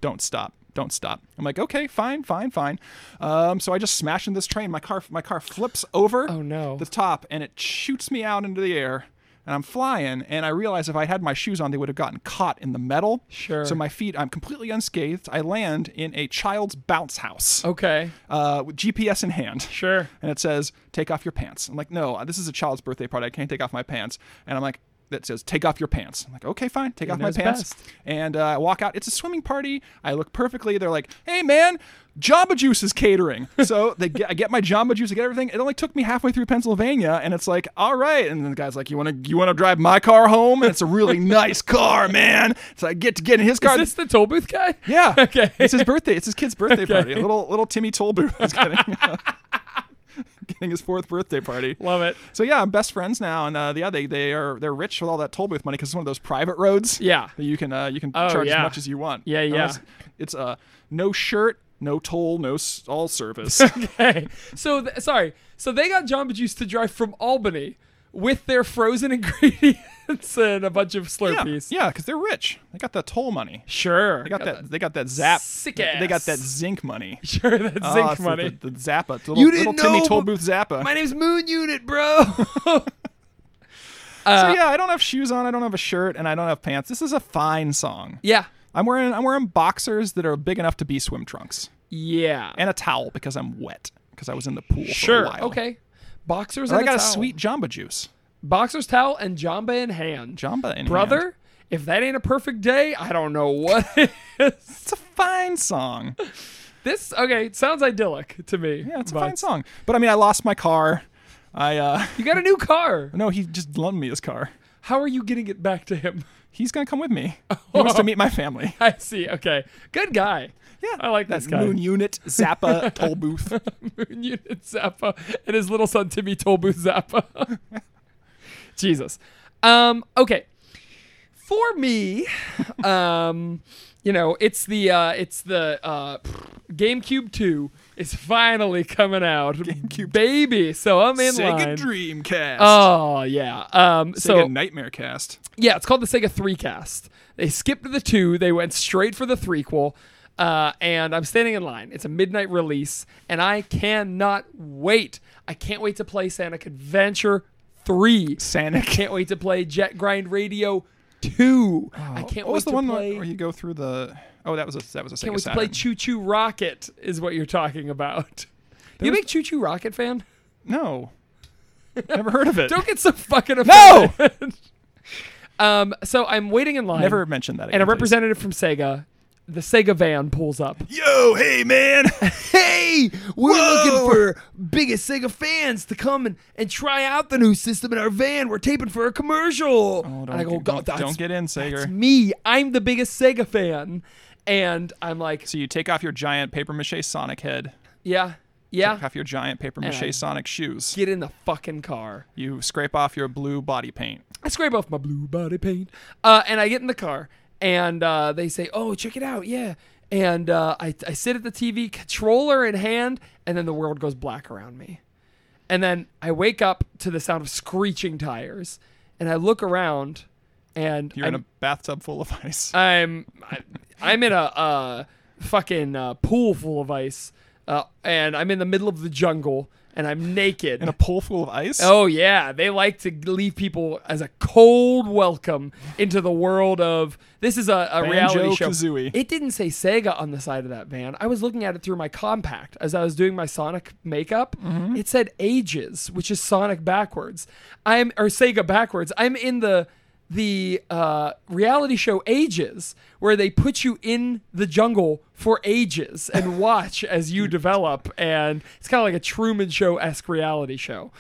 don't stop, don't stop." I'm like, "Okay, fine, fine, fine." Um, so I just smash in this train. My car my car flips over Oh, no. the top, and it shoots me out into the air. And I'm flying, and I realize if I had my shoes on, they would have gotten caught in the metal. Sure. So my feet, I'm completely unscathed. I land in a child's bounce house Okay. uh, with GPS in hand Sure. and it says take off your pants. I'm like, no, this is a child's birthday party. I can't take off my pants. And I'm like, that says take off your pants. I'm like, okay, fine, take off my pants. best. And uh, I walk out. It's a swimming party. I look perfectly. They're like, hey man, Jamba Juice is catering. [LAUGHS] So they get, I get my Jamba Juice, I get everything. It only took me halfway through Pennsylvania, and it's like, all right. And then the guy's like, you want to you want to drive my car home? And it's a really [LAUGHS] nice car, man. So I get to get in his car. Is this the toll booth guy? Yeah. [LAUGHS] Okay. It's his birthday. It's his kid's birthday Okay. party. A little little Timmy Tolbooth is getting, getting his fourth birthday party. [LAUGHS] Love it. So yeah, I'm best friends now, and uh, yeah, they they are they're rich with all that toll booth money because it's one of those private roads. Yeah. that you can uh, you can Oh, charge yeah. as much as you want. Yeah, yeah. It's, it's uh no shirt, no toll, no s- all service. [LAUGHS] Okay. So th- sorry. So they got Jamba Juice to drive from Albany with their frozen [LAUGHS] ingredients and a bunch of Slurpees. yeah, because they're rich. They got that toll money. Sure. They got that. They got that zap. Sick they, they got that zinc money. [LAUGHS] Sure, that Ah, zinc it's the- money. The, the Zappa. The little, You didn't little Timmy know, Toll Booth Zappa. My name's Moon Unit, bro. [LAUGHS] so yeah, I don't have shoes on. I don't have a shirt, and I don't have pants. This is a fine song. yeah. I'm wearing I'm wearing boxers that are big enough to be swim trunks Yeah. and a towel because I'm wet because I was in the pool sure. for a while. Okay. Boxers And I got a towel. sweet Jamba Juice. boxers towel and Jamba in hand. Jamba in Brother, hand. if that ain't a perfect day, I don't know what [LAUGHS] is. It's a fine song. This okay, sounds idyllic to me. Yeah, it's a but fine song. But I mean, I lost my car. I uh You got a new car. [LAUGHS] no, he just loaned me his car. How are you getting it back to him? He's gonna come with me. He [LAUGHS] wants to meet my family. I see. Okay. Good guy. Yeah, I like this that guy. Moon Unit Zappa [LAUGHS] Toll Booth. Moon Unit Zappa and his little son Timmy Tollbooth Zappa. [LAUGHS] Jesus. Um, okay. For me, um, you know, it's the uh, it's the uh, GameCube 2 is finally coming out. GameCube. baby. So I'm in Sega line. Dreamcast. Oh yeah. Um, Sega so Nightmare Cast. yeah, it's called the Sega 3 cast. They skipped the 2, they went straight for the threequel. Uh, and I'm standing in line. It's a midnight release, and I cannot wait. I can't wait to play Sonic Adventure 3. Sonic. Can't wait to play Jet Grind Radio 2. I can't wait to play that. what wait was the to one play. where you go through the? Oh, that was a that was a Sega can't wait to play ChuChu Rocket, is what you're talking about. [LAUGHS] you a was- big ChuChu Rocket fan? no, never heard of it. Don't get so fucking No! [LAUGHS] um, so I'm waiting in line. Never mentioned that. Again, and a again, please. representative from Sega, the Sega van pulls up. Yo, hey man. [LAUGHS] Hey, we're Whoa! looking for biggest Sega fans to come and, and try out the new system in our van. We're taping for a commercial. Oh, don't, and I go, get, God, don't, that's, don't get in, that's Sager. me. I'm the biggest Sega fan. And I'm like, So you take off your giant paper mache Sonic head, yeah, yeah. take off your giant paper mache Sonic shoes. Get in the fucking car. You scrape off your blue body paint. I scrape off my blue body paint, uh, and I get in the car, and uh, they say, "Oh, check it out, yeah." And uh, I, I sit at the TV, controller in hand, and then the world goes black around me, and then I wake up to the sound of screeching tires, and I look around, and You're I'm, in a bathtub full of ice. [LAUGHS] I'm I, I'm in a uh, fucking uh, pool full of ice, uh, and I'm in the middle of the jungle, and I'm naked. in a pool full of ice. Oh yeah, they like to leave people as a cold welcome into the world of this is a, a reality show. Banjo-Kazooie. It didn't say Sega on the side of that van. I was looking at it through my compact as I was doing my Sonic makeup. Mm-hmm. It said Ages, which is Sonic backwards. I'm or Sega backwards. I'm in the the uh, reality show Ages, where they put you in the jungle for ages and [LAUGHS] watch as you develop, and it's kind of like a Truman Show esque reality show.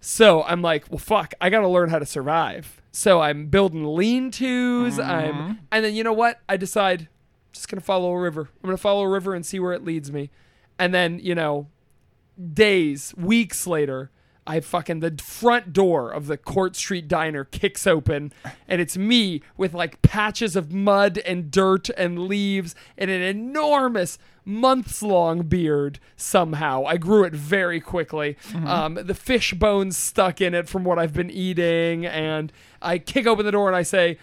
So I'm like, well, fuck, I got to learn how to survive. So I'm building lean-tos. I'm, and then you know what? I decide, just gonna follow a river. I'm gonna follow a river and see where it leads me. And then you know, days, weeks later, I fucking the front door of the Court Street Diner kicks open, and it's me with like patches of mud and dirt and leaves and an enormous months long beard. Somehow I grew it very quickly. Um, the fish bones stuck in it from what I've been eating, and I kick open the door and I say,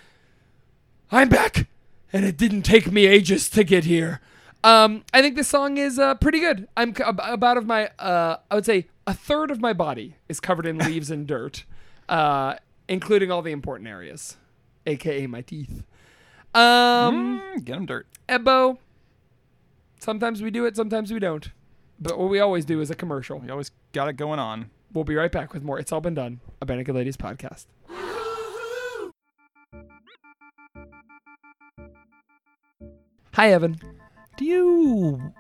"I'm back, and it didn't take me ages to get here." Um, I think this song is uh, pretty good. I'm c- about of my, uh, I would say a third of my body is covered in leaves and dirt, uh, including all the important areas, aka my teeth. Um, Mm, get them dirt. Ebo. Sometimes we do it, sometimes we don't. But what we always do is a commercial. We always got it going on. We'll be right back with more. It's all been done. A Barenaked Ladies podcast. Hi, Evan. Do you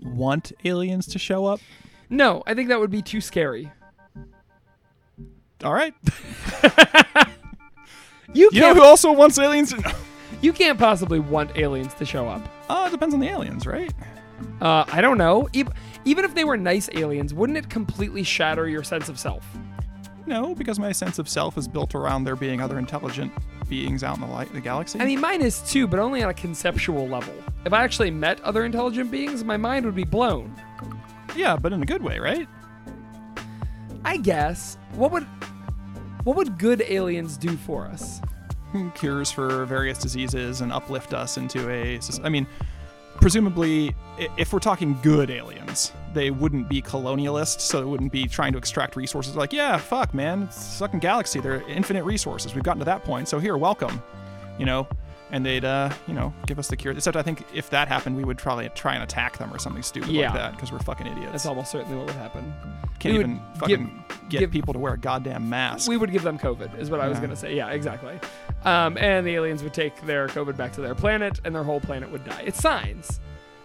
want aliens to show up? No, I think that would be too scary. All right. [LAUGHS] You You know who also wants aliens? To... [LAUGHS] you can't possibly want aliens to show up. Oh, it depends on the aliens, right? Uh, I don't know. E- Even if they were nice aliens, wouldn't it completely shatter your sense of self? No, because my sense of self is built around there being other intelligent beings out in the light, the galaxy. I mean, mine is too, but only on a conceptual level. If I actually met other intelligent beings, my mind would be blown. Yeah, but in a good way, right? I guess. What would what would good aliens do for us? Hmm, cures for various diseases and uplift us into a. I mean, presumably, if we're talking good aliens, they wouldn't be colonialists, so they wouldn't be trying to extract resources. Like, yeah, fuck, man, it's fucking galaxy. There are infinite resources. We've gotten to that point, so here, welcome. You know, and they'd, uh, you know, give us the cure. Except I think if that happened, we would probably try and attack them or something stupid Yeah. like that because we're fucking idiots. That's almost certainly what would happen. Can't we even fucking get give- people to wear a goddamn mask. We would give them COVID, is what I was going to say. Yeah, exactly. Um, and the aliens would take their COVID back to their planet, and their whole planet would die. It's signs.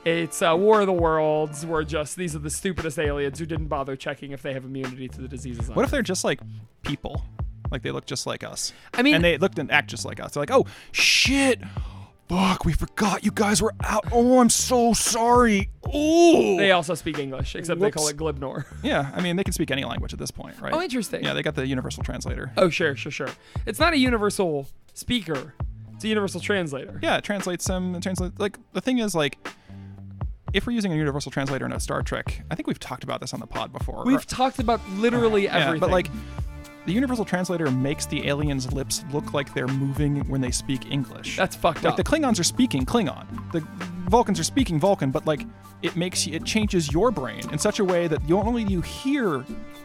It's uh, War of the Worlds. We're just these are the stupidest aliens who didn't bother checking if they have immunity to the diseases. What if they're just like people? Like they look just like us. I mean, and they looked and act just like us. They're like, oh shit, fuck, we forgot you guys were out. Oh, I'm so sorry. Oh. they also speak English, except they call it Glibnor. [LAUGHS] yeah, I mean they can speak any language at this point, right? Oh, interesting. Yeah, they got the universal translator. Oh, sure, sure, sure. It's not a universal speaker. It's a universal translator. Yeah, it translates them. It translates like the thing is like. If we're using a universal translator in a Star Trek, I think we've talked about this on the pod before. We've talked about literally Yeah, everything. but like the universal translator makes the aliens' lips look like they're moving when they speak English. that's fucked like up. the Klingons are speaking Klingon. The Vulcans are speaking Vulcan, but like it makes you, it changes your brain in such a way that you not only do you hear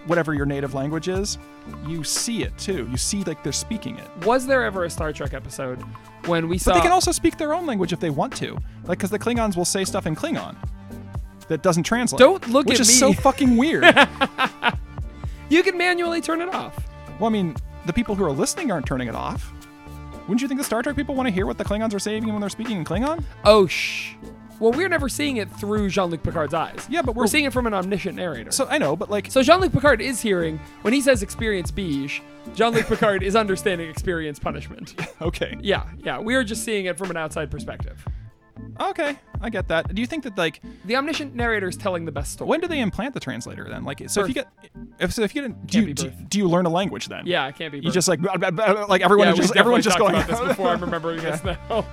whatever your native language is, you see it too. You see like they're speaking it. Was there ever a Star Trek episode when we saw? But they can also speak their own language if they want to. Like because the Klingons will say stuff in Klingon that doesn't translate. Don't look which at is so fucking weird. [LAUGHS] you can manually turn it off. Well, I mean, the people who are listening aren't turning it off. Wouldn't you think the Star Trek people want to hear what the Klingons are saying when they're speaking in Klingon? Oh shh. Well, we're never seeing it through Jean-Luc Picard's eyes. Yeah, but we're, we're- seeing it from an omniscient narrator. So I know, but like, So Jean-Luc Picard is hearing when he says experience beige. Jean-Luc Picard is understanding experience punishment. [LAUGHS] okay, Yeah, yeah. We are just seeing it from an outside perspective. Okay, I get that. Do you think that like, The omniscient narrator is telling the best story. when do they implant the translator then? Like, so if you get, if so if you get, do you, be do, birth. do you learn a language then? Yeah, it can't be. You just like blah, blah, blah, like everyone yeah, is just everyone's just definitely going talked about this before. I'm [LAUGHS] remembering this now.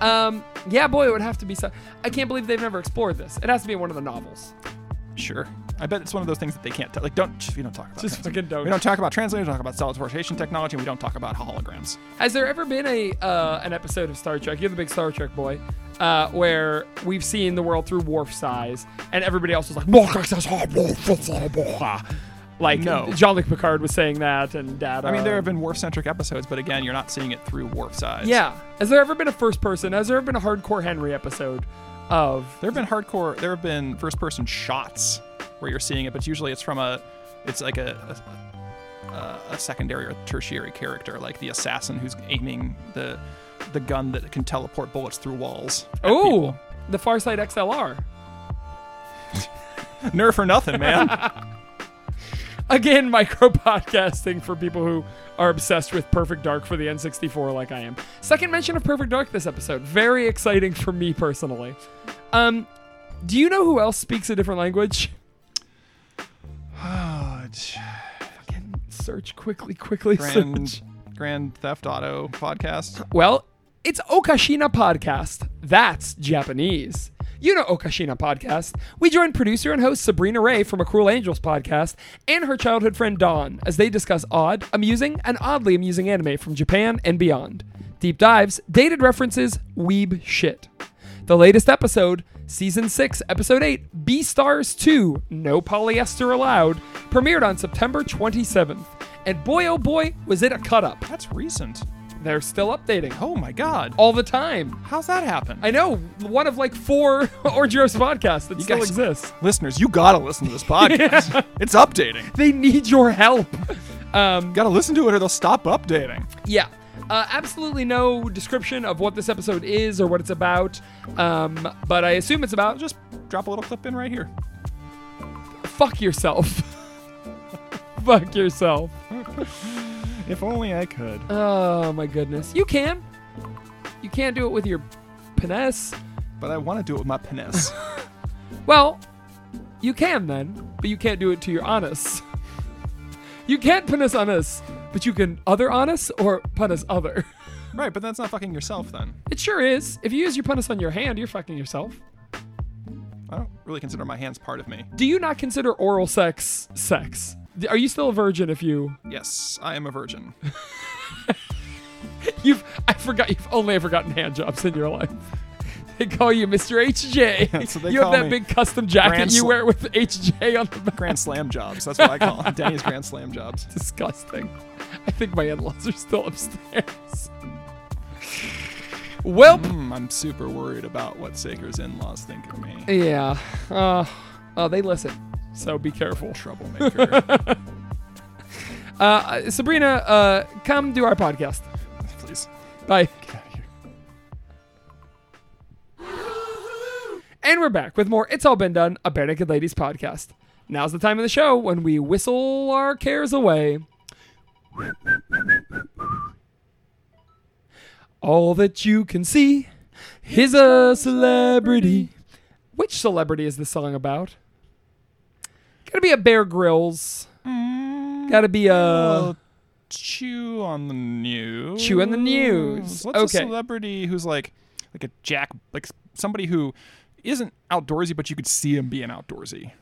[LAUGHS] um, yeah, boy, it would have to be so. I can't believe they've never explored this. It has to be in one of the novels. Sure. I bet it's one of those things that they can't tell. Like, don't we don't talk about. Just fucking don't. We don't talk about translators. We don't talk about teleportation technology. and We don't talk about holograms. Has there ever been a uh, an episode of Star Trek? You're the big Star Trek boy, uh, where we've seen the world through Worf's size, and everybody else was like, like No. Jean-Luc Picard was saying that, and Data. I mean, there have been Worf-centric episodes, but again, you're not seeing it through Worf's eyes. Yeah. Has there ever been a first person? Has there ever been a hardcore Henry episode of? There have been hardcore. There have been first-person shots where you're seeing it, but usually it's from a, it's like a, a, a secondary or tertiary character, like the assassin who's aiming the, the gun that can teleport bullets through walls. Oh, the Farsight XLR. [LAUGHS] nerf or nothing, man. [LAUGHS] Again, micro [LAUGHS] podcasting for people who are obsessed with Perfect Dark for the N64 like I am. Second mention of Perfect Dark this episode. Very exciting for me personally. Um, do you know who else speaks a different language? [SIGHS] [SIGHS] Oh, j- search quickly, quickly Grand search. Grand Theft Auto podcast. Well, it's Okashina Podcast. That's Japanese. You know Okashina Podcast. We join producer and host Sabrina Ray from A Cruel Angels podcast and her childhood friend Dawn as they discuss odd, amusing, and oddly amusing anime from Japan and beyond. Deep dives, dated references, weeb shit. The latest episode, Season 6, Episode 8, B Stars 2, No Polyester Allowed, premiered on September 27th. And boy oh boy, was it a cut up. That's recent. They're still updating Oh my god. all the time. How's that happen? I know one of like four [LAUGHS] Orange podcasts that still guys- exists. Listeners, you gotta listen to this podcast. [LAUGHS] It's updating. They need your help. Um, Gotta listen to it or they'll stop updating. yeah. Uh, absolutely no description of what this episode is or what it's about, um, but I assume it's about Just drop a little clip in right here. fuck yourself. [LAUGHS] fuck yourself. If only I could. Oh my goodness. You can. You can't do it with your penis. But I want to do it with my penis. [LAUGHS] Well, you can then, but you can't do it to your anus. You can't penis anus, but you can other anus or penis other. [LAUGHS] right, but that's not fucking yourself then. It sure is. If you use your penis on your hand, you're fucking yourself. I don't really consider my hands part of me. Do you not consider oral sex sex? Are you still a virgin if you Yes, I am a virgin. [LAUGHS] you've I forgot you've only ever gotten hand jobs in your life. They call you Mr. HJ. [LAUGHS] They you have that big custom jacket Grand you wear with HJ on the back. Grand Slam jobs. That's what I call them. [LAUGHS] Danny's Grand Slam jobs. disgusting. I think my in-laws are still upstairs. Well, Mm, I'm super worried about what Saker's in-laws think of me. yeah. Uh, uh, they listen, so be careful. Troublemaker. [LAUGHS] Uh, Sabrina, uh, come do our podcast. Please. Bye. Get out of here. And we're back with more It's All Been Done, a Bare Naked Ladies podcast. Now's the time of the show when we whistle our cares away. All that you can see is a celebrity. Which celebrity is this song about? Gotta be a Bear Grylls. Mm. Gotta be a. Well, chew on the news. Chew on the news. What's Okay. a celebrity who's like, like a Jack, like somebody who isn't outdoorsy, but you could see him being outdoorsy.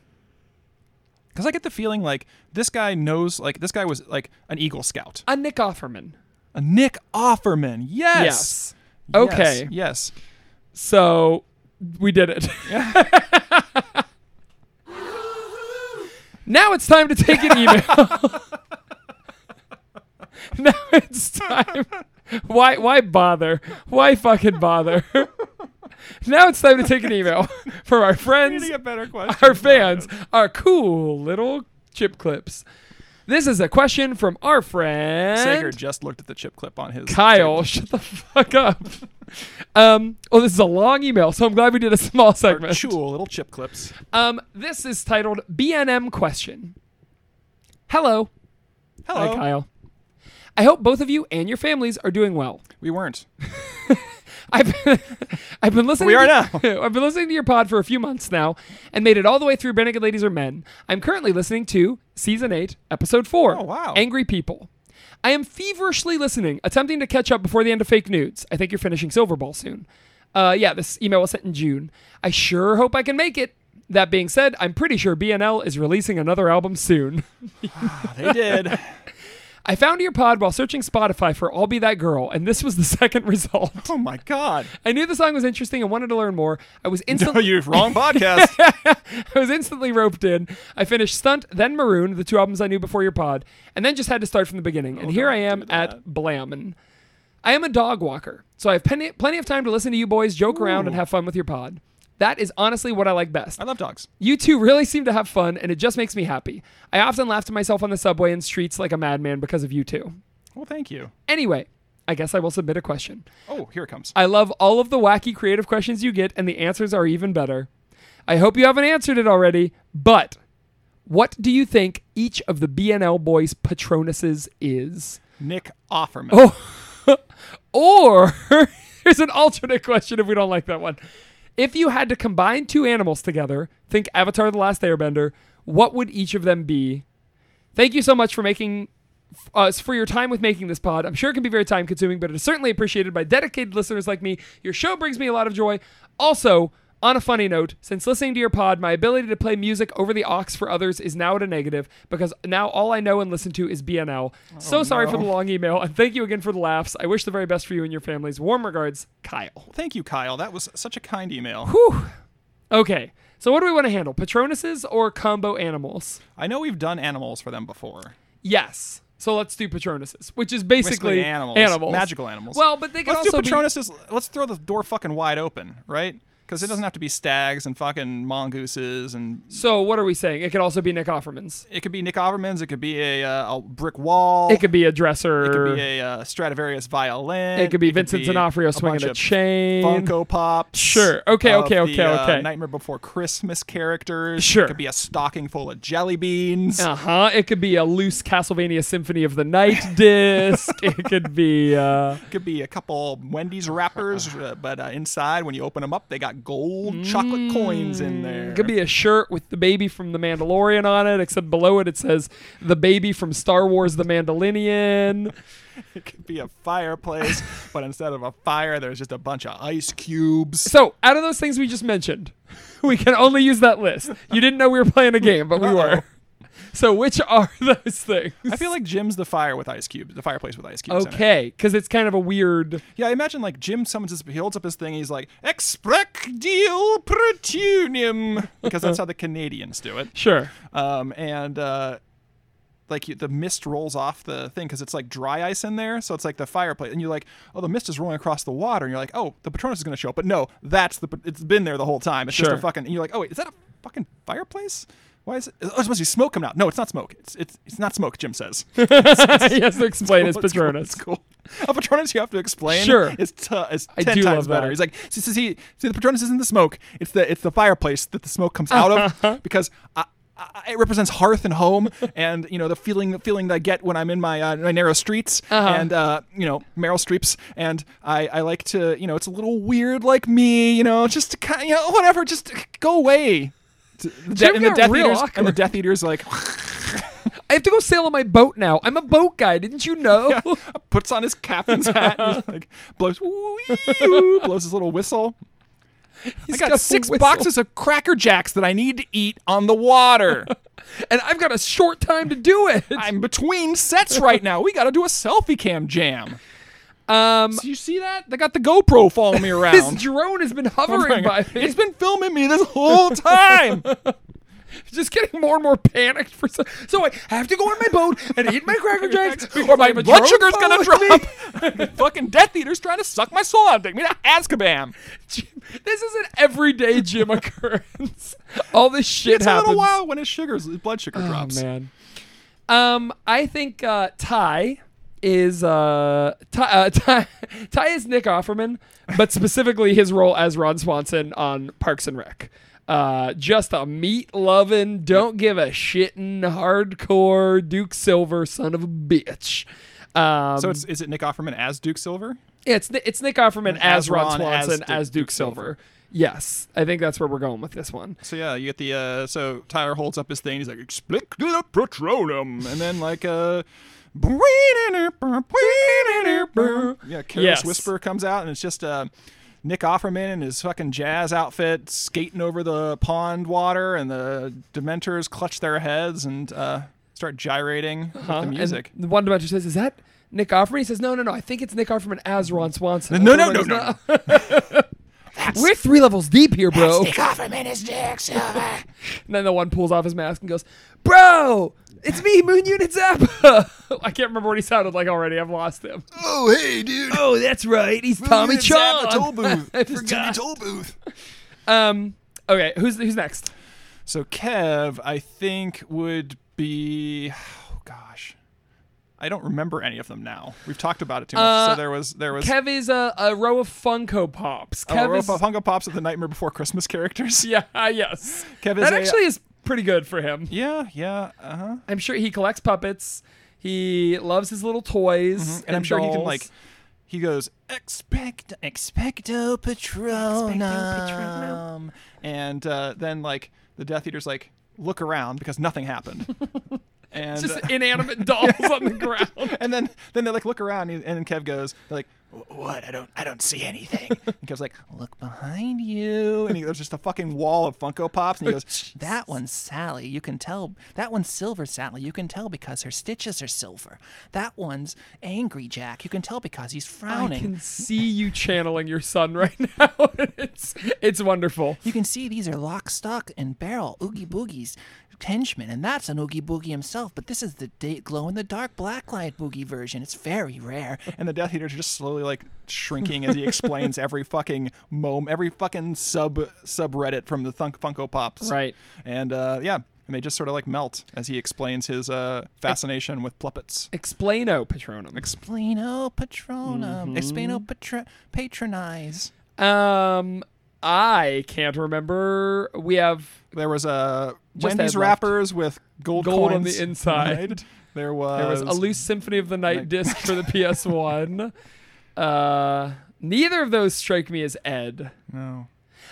Because I get the feeling like this guy knows, like this guy was like an Eagle Scout, A Nick Offerman. a Nick Offerman. Yes. Yes. Yes. Okay. Yes. So we did it. [LAUGHS] now it's time to take an email. [LAUGHS] now it's time. Why why bother? Why fucking bother? [LAUGHS] now it's time to take an email from our friends, our fans, our cool little chip clips. This is a question from our friend Sager just looked at the chip clip on his. Kyle, [LAUGHS] shut the fuck up. [LAUGHS] Um, oh, this is a long email, so I'm glad we did a small segment. Cool little chip clips. Um, this is titled BNM Question. Hello. Hello. Hi, Kyle. I hope both of you and your families are doing well. We weren't. [LAUGHS] I've [LAUGHS] I've been listening. We are to, [LAUGHS] I've been listening to your pod for a few months now, and made it all the way through Barenaked Ladies Are Men. I'm currently listening to season eight, episode four. Oh, wow. Angry People. I am feverishly listening, attempting to catch up before the end of Fake Nudes. I think you're finishing Silverball soon. Uh, yeah, this email was sent in June. I sure hope I can make it. That being said, I'm pretty sure BNL is releasing another album soon. [LAUGHS] They did. I found your pod while searching Spotify for I'll Be That Girl, and this was the [LAUGHS] second result. oh my god. I knew the song was interesting and wanted to learn more. I was [LAUGHS] No, instantly you wrong [LAUGHS] podcast. I was instantly roped in. I finished Stunt, then Maroon, the two albums I knew before your pod, and then just had to start from the beginning. And oh, here I am at. Blammin'. I am a dog walker, so I have plenty, plenty of time to listen to you boys joke around and have fun with your pod. That is honestly what I like best. I love dogs. You two really seem to have fun, and it just makes me happy. I often laugh to myself on the subway and streets like a madman because of you two. Well, thank you. Anyway, I guess I will submit a question. Oh, here it comes. I love all of the wacky creative questions you get, and the answers are even better. I hope you haven't answered it already, but what do you think each of the BNL boys' Patronuses is? Nick Offerman. Oh, [LAUGHS] or [LAUGHS] here's an alternate question if we don't like that one. If you had to combine two animals together, think Avatar The Last Airbender, what would each of them be? Thank you so much for making uh, us for your time with making this pod. I'm sure it can be very time consuming, but it is certainly appreciated by dedicated listeners like me. Your show brings me a lot of joy. Also, on a funny note, since listening to your pod, my ability to play music over the aux for others is now at a negative because now all I know and listen to is BNL. so oh, sorry for the long email, and thank you again for the laughs. I wish the very best for you and your families. Warm regards, Kyle. Thank you, Kyle. That was such a kind email. Whew. Okay, so what do we want to handle? Patronuses or combo animals? I know we've done animals for them before. Yes. So let's do Patronuses, which is basically, animals, animals. magical animals. Well, but they can Let's also do be Patronuses. Let's throw the door fucking wide open, right? Because it doesn't have to be stags and fucking mongooses, and So what are we saying? It could also be Nick Offerman's. it could be Nick Offerman's. It could be a, uh, a brick wall. It could be a dresser. It could be a uh, Stradivarius violin. It could be Vincent D'Onofrio a swinging a of chain. Funko Pops. Sure. Okay, of okay, the, okay, uh. Nightmare Before Christmas characters. Sure. It could be a stocking full of jelly beans. Uh huh. It could be a loose Castlevania Symphony of the Night [LAUGHS] disc. it could be. Uh, It could be a couple Wendy's wrappers, [LAUGHS] uh, but uh, inside, when you open them up, they got gold chocolate coins in there. It could be a shirt with the baby from The Mandalorian on it, except below it it says the baby from Star Wars The Mandalorian. It [LAUGHS] [LAUGHS] could be a fireplace, but instead of a fire, there's just a bunch of ice cubes. So, out of those things we just mentioned, [LAUGHS] we can only use that list. You didn't know we were playing a game, but we were. So, which are [LAUGHS] those things? I feel like Jim's the fire with ice cubes, the fireplace with ice cubes. Okay, because it's kind of a weird. Yeah, I imagine like Jim summons his, he holds up his thing, he's like, Exprectio Protunium, [LAUGHS] because that's how the Canadians do it. Sure. Um, and uh, like you, the mist rolls off the thing because it's like dry ice in there, so it's like the fireplace, and you're like, oh, the mist is rolling across the water, and you're like, oh, the Patronus is gonna show up, but no, that's the it's been there the whole time. It's just a fucking, and you're like, oh wait, is that a fucking fireplace? Why is it? Oh, it's supposed to be smoke coming out. No, it's not smoke. It's it's it's not smoke. Jim says. [LAUGHS] he has to explain his It's cool, Patronus. It's cool. A Patronus you have to explain. Sure. Is, t- is I ten do times better. that. He's like, see, see, see, see, the Patronus isn't the smoke. It's the it's the fireplace that the smoke comes out of [LAUGHS] because. I, I, it represents hearth and home, [LAUGHS] and you know the feeling the feeling that I get when I'm in my uh, my narrow streets, Uh-huh. and uh, you know Meryl Streep's, and I, I like to you know it's a little weird like me, you know, just to kind of, you know whatever, just go away. The Jim and the Death Eaters and the. Death Eaters like [LAUGHS] I have to go sail on my boat now. I'm a boat guy. Didn't you know? [LAUGHS] puts on his captain's hat, and like blows, blows his little whistle. I He's got, got six boxes of Cracker Jacks that I need to eat on the water. [LAUGHS] and I've got a short time to do it. I'm between sets right now. We got to do a selfie cam jam. Um, Do you see that? They got the GoPro following me [LAUGHS] around. drone has been [LAUGHS] hovering by me. It's been filming me this whole time. [LAUGHS] just getting more and more panicked for so. So I have to go on my boat and eat my cracker jacks, or my I have a blood sugar's gonna drop. me. Fucking Death Eater's trying to suck my soul out. Take me to Azkaban. This is an everyday Jim occurrence. All this shit It's happens. a little while when his sugars, his blood sugar Oh drops. man. Um, I think uh, Ty is uh, Ty, uh [LAUGHS] Ty, Ty is Nick Offerman, but specifically his role as Ron Swanson on Parks and Rec. Uh, just a meat loving, don't give a shitting, hardcore Duke Silver son of a bitch. Um, So it's is it Nick Offerman as Duke Silver? yeah, it's it's Nick Offerman as, as Ron as Swanson Du- as Duke, Duke Silver. Silver. Yes, I think that's where we're going with this one. So yeah, you get the uh so Tyler holds up his thing, he's like, Explicta Patronum and then like uh yeah, Careless Yes. Whisper comes out and it's just uh Nick Offerman in his fucking jazz outfit skating over the pond water and the Dementors clutch their heads and uh start gyrating with Huh? the music. And the one Dementor says, "Is that Nick Offerman?" He says, "No, no, no. I think it's Nick Offerman as Ron Swanson." No, no, Everybody's no, [LAUGHS] not- We're three levels deep here, bro. Nick Offerman is Dick Silver. [LAUGHS] And then the one pulls off his mask and goes, "Bro, it's me, Moon Unit Zappa." [LAUGHS] I can't remember what he sounded like already. I've lost him. Oh, hey, dude. Oh, that's right. He's Tommy It's at the Chong. toll booth. [LAUGHS] I It's Timmy forgot. toll booth. Um. Okay. Who's who's next? So Kev, I think would be gosh. I don't remember any of them now. We've talked about it too much. Uh, so there was there was Kev is a, a row of Funko Pops. Oh, Kev Ro- is Funko Pops at the Nightmare Before Christmas characters. [LAUGHS] yeah, yes. Kev That a- actually is pretty good for him. Yeah, yeah, uh huh. I'm sure he collects puppets. He loves his little toys, And I'm sure he can like. He goes expect expecto patronum, and uh, then like the Death Eater's like look around because nothing happened. [LAUGHS] and Just uh, [LAUGHS] inanimate dolls on the ground. [LAUGHS] and then then they like look around and, and Kev goes like What? I don't. I don't see anything. [LAUGHS] and Kev's like look behind you and he, there's just a fucking wall of Funko Pops and he goes that one's Sally you can tell that one's Silver Sally you can tell because her stitches are silver that one's Angry Jack you can tell because he's frowning." I can see you channeling your son right now. it's it's wonderful. You can see these are lock, stock, and barrel Oogie Boogie's henchmen, and that's an Oogie Boogie himself. But this is the da- glow in the dark blacklight Boogie version. It's very rare. [LAUGHS] And the Death Eaters are just slowly like shrinking as he explains [LAUGHS] every fucking mom, every fucking sub subreddit from the Thunk Funko Pops. Right. And uh, yeah, and they just sort of like melt as he explains his uh, fascination with Pluppets. Explaino Patronum. Explaino Patronum. Explaino patro- patronize. Um, I can't remember. We have There was a Just Wendy's wrappers with gold, Gold on the inside. There was there was a loose Symphony of the Night Night- disc for the [LAUGHS] PS One. Uh, neither of those strike me as Ed. no.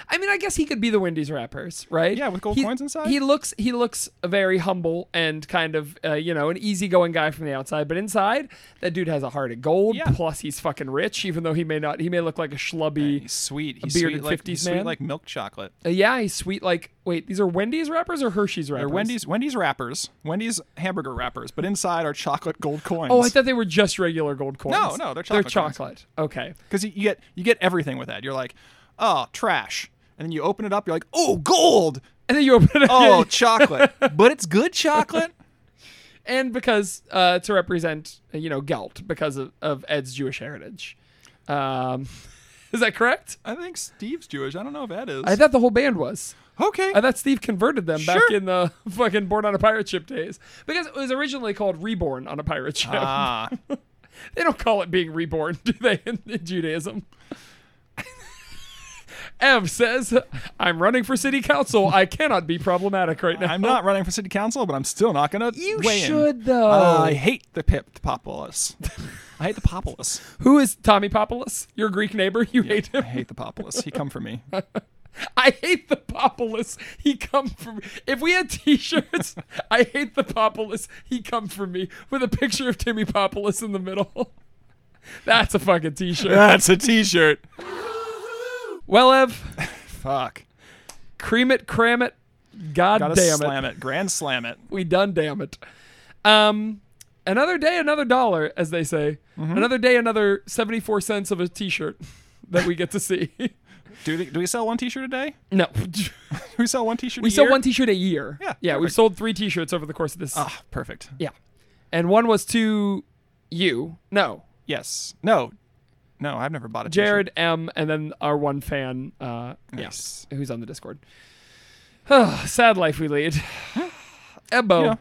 I mean, I guess he could be the Wendy's wrappers, right? Yeah, with gold He- coins inside? He looks he looks very humble and kind of uh, you know an easygoing guy from the outside, but inside that dude has a heart of gold. Yeah. Plus, he's fucking rich, even though he may not. He may look like a schlubby. He's sweet. He's bearded sweet like, 50s he's sweet man? like milk chocolate. Uh, yeah, he's sweet. Like wait, these are Wendy's wrappers or Hershey's wrappers? They're Wendy's Wendy's wrappers, Wendy's hamburger wrappers, but inside are chocolate gold coins. Oh, I thought they were just regular gold coins. No, no, they're chocolate. They're chocolate coins. chocolate. Okay. because you get you get everything with that. You're like, oh, trash, and then you open it up. You're like, oh, gold. And then you open it. up. Oh, chocolate, [LAUGHS] but it's good chocolate. and because uh, to represent uh, you know Gelt because of, of Ed's Jewish heritage. Um, [LAUGHS] is that correct? I think Steve's Jewish. I don't know if Ed is. I thought the whole band was. okay. I thought Steve converted them back in the [LAUGHS] fucking Born on a Pirate Ship days because it was originally called Reborn on a Pirate Ship. ah, They don't call it being reborn, do they, in, in Judaism? Ev says, I'm running for city council. I cannot be problematic right now. I'm not running for city council, but I'm still not gonna. You weigh in. should, though. Uh, I hate the pip the populace. I hate the populace. [LAUGHS] Who is Tommy Populus? Your Greek neighbor? You hate him? I hate the populace. He come for me. [LAUGHS] I hate the Populus. He come for me. If we had t-shirts, [LAUGHS] I hate the Populus. He come for me with a picture of Timmy Populus in the middle. That's a fucking t-shirt. That's a T-shirt. Well, Ev, [LAUGHS] Fuck. cream it, cram it. God Gotta damn it. slam it. Grand slam it. We done damn it. Um another day, another dollar, as they say. Mm-hmm. Another day, another 74 cents of a t-shirt [LAUGHS] that we get to see. [LAUGHS] Do, they, do we sell one T-shirt a day? no. We sell one T-shirt? We a sell year? one t-shirt a year. Yeah, Yeah, we've sold 3 t-shirts over the course of this. Ah, perfect. Yeah. And one was to you. No. Yes. No. No, I've never bought a Jared M and then our one fan uh Nice. yeah, who's on the Discord. [SIGHS] Sad life we lead. [SIGHS] Ebbo. Yeah.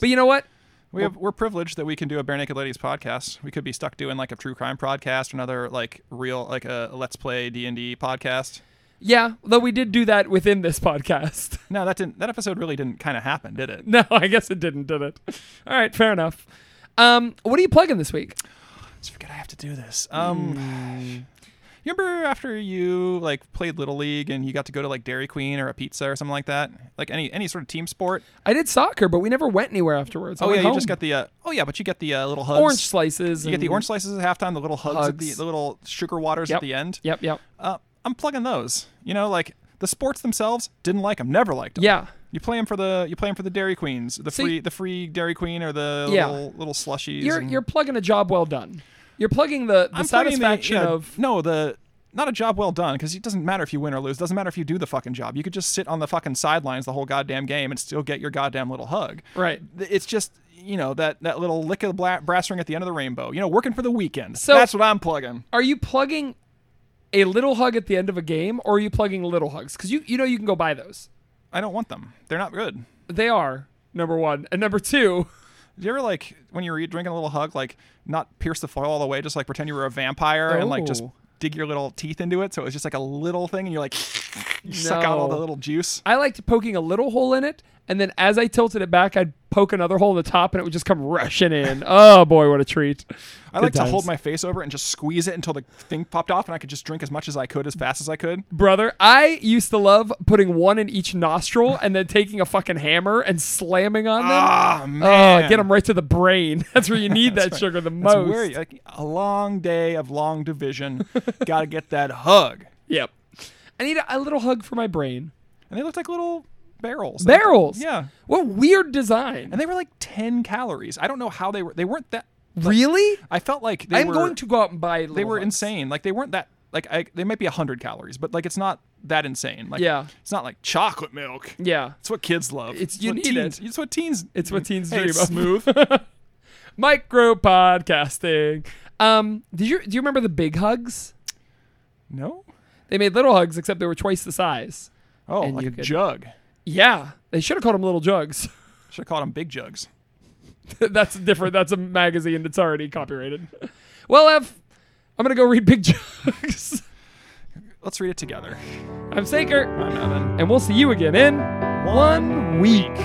But you know what? We have, we're privileged that we can do a Bare Naked Ladies podcast. We could be stuck doing like a true crime podcast, or another like real like a, a Let's Play D and D podcast. Yeah, though we did do that within this podcast. [LAUGHS] No, that didn't. That episode really didn't kind of happen, did it? No, I guess it didn't, did it? All right, fair enough. Um, what are you plugging this week? Just forget I have to do this. Um, you remember after you like played Little League and you got to go to like Dairy Queen or a pizza or something like that, like any any sort of team sport? I did soccer, but we never went anywhere afterwards. I oh yeah, you home. just got the. Uh, oh yeah, but you get the uh, little hugs. orange slices. You get the orange slices at halftime, the little hugs, at the, the little sugar waters Yep. at the end. Yep, yep. Uh, I'm plugging those. You know, like the sports themselves, didn't like them, never liked them. Yeah. You play them for the you play them for the Dairy Queens, the See- free the free Dairy Queen or the Yeah. little little slushies. You're and- you're plugging a job well done. You're plugging the, the I'm plugging the- satisfaction yeah, of no the not a job well done because it doesn't matter if you win or lose. It doesn't matter if you do the fucking job. You could just sit on the fucking sidelines the whole goddamn game and still get your goddamn little hug. right. It's just you know that that little lick of the bla- brass ring at the end of the rainbow. You know, working for the weekend. So- that's what I'm plugging. Are you plugging a little hug at the end of a game, or are you plugging little hugs? Because you you know you can go buy those. I don't want them. They're not good. They are number one, and number two. Do you ever like when you're drinking a little hug, like not pierce the foil all the way, just like pretend you were a vampire and like just Oh. dig your little teeth into it, so it was just like a little thing, and you're like [LAUGHS] you suck out all the little juice. I liked poking a little hole in it And then as I tilted it back, I'd poke another hole in the top and it would just come rushing in. oh boy, what a treat. I Good like to hold my face over it and just squeeze it until the thing popped off, and I could just drink as much as I could as fast as I could. Brother, I used to love putting one in each nostril and then taking a fucking hammer and slamming on them. Ah Oh, man, get them right to the brain. [LAUGHS] That's where you need [LAUGHS] that right. sugar the That's most. where like a long day of long division. Got to get that hug. [LAUGHS] Yep. I need a, a little hug for my brain. And they looked like little barrels. Barrels. Yeah. What weird design. And they were like 10 calories. I don't know how they were. They weren't that. really? I felt like they I'm were. going to go out and buy. They were insane. Like they weren't that. Like I, they might be 100 calories, but like it's not that insane. Like Yeah. It's not like chocolate milk. Yeah. It's what kids love. It's- It's you what need teens, it. It's what teens. It's what teens Hey, dream of. Smooth. [LAUGHS] Micro podcasting. Um, did you do you remember the big hugs? no. They made little hugs, except they were twice the size. Oh, And like a could- jug. Yeah, they should have called them little jugs. [LAUGHS] Should have called them big jugs. That's different. That's a magazine that's already copyrighted. Well, Ev, I'm gonna go read Big [LAUGHS] Jugs. Let's read it together. I'm Saker, I'm Evan. and we'll see you again in one week.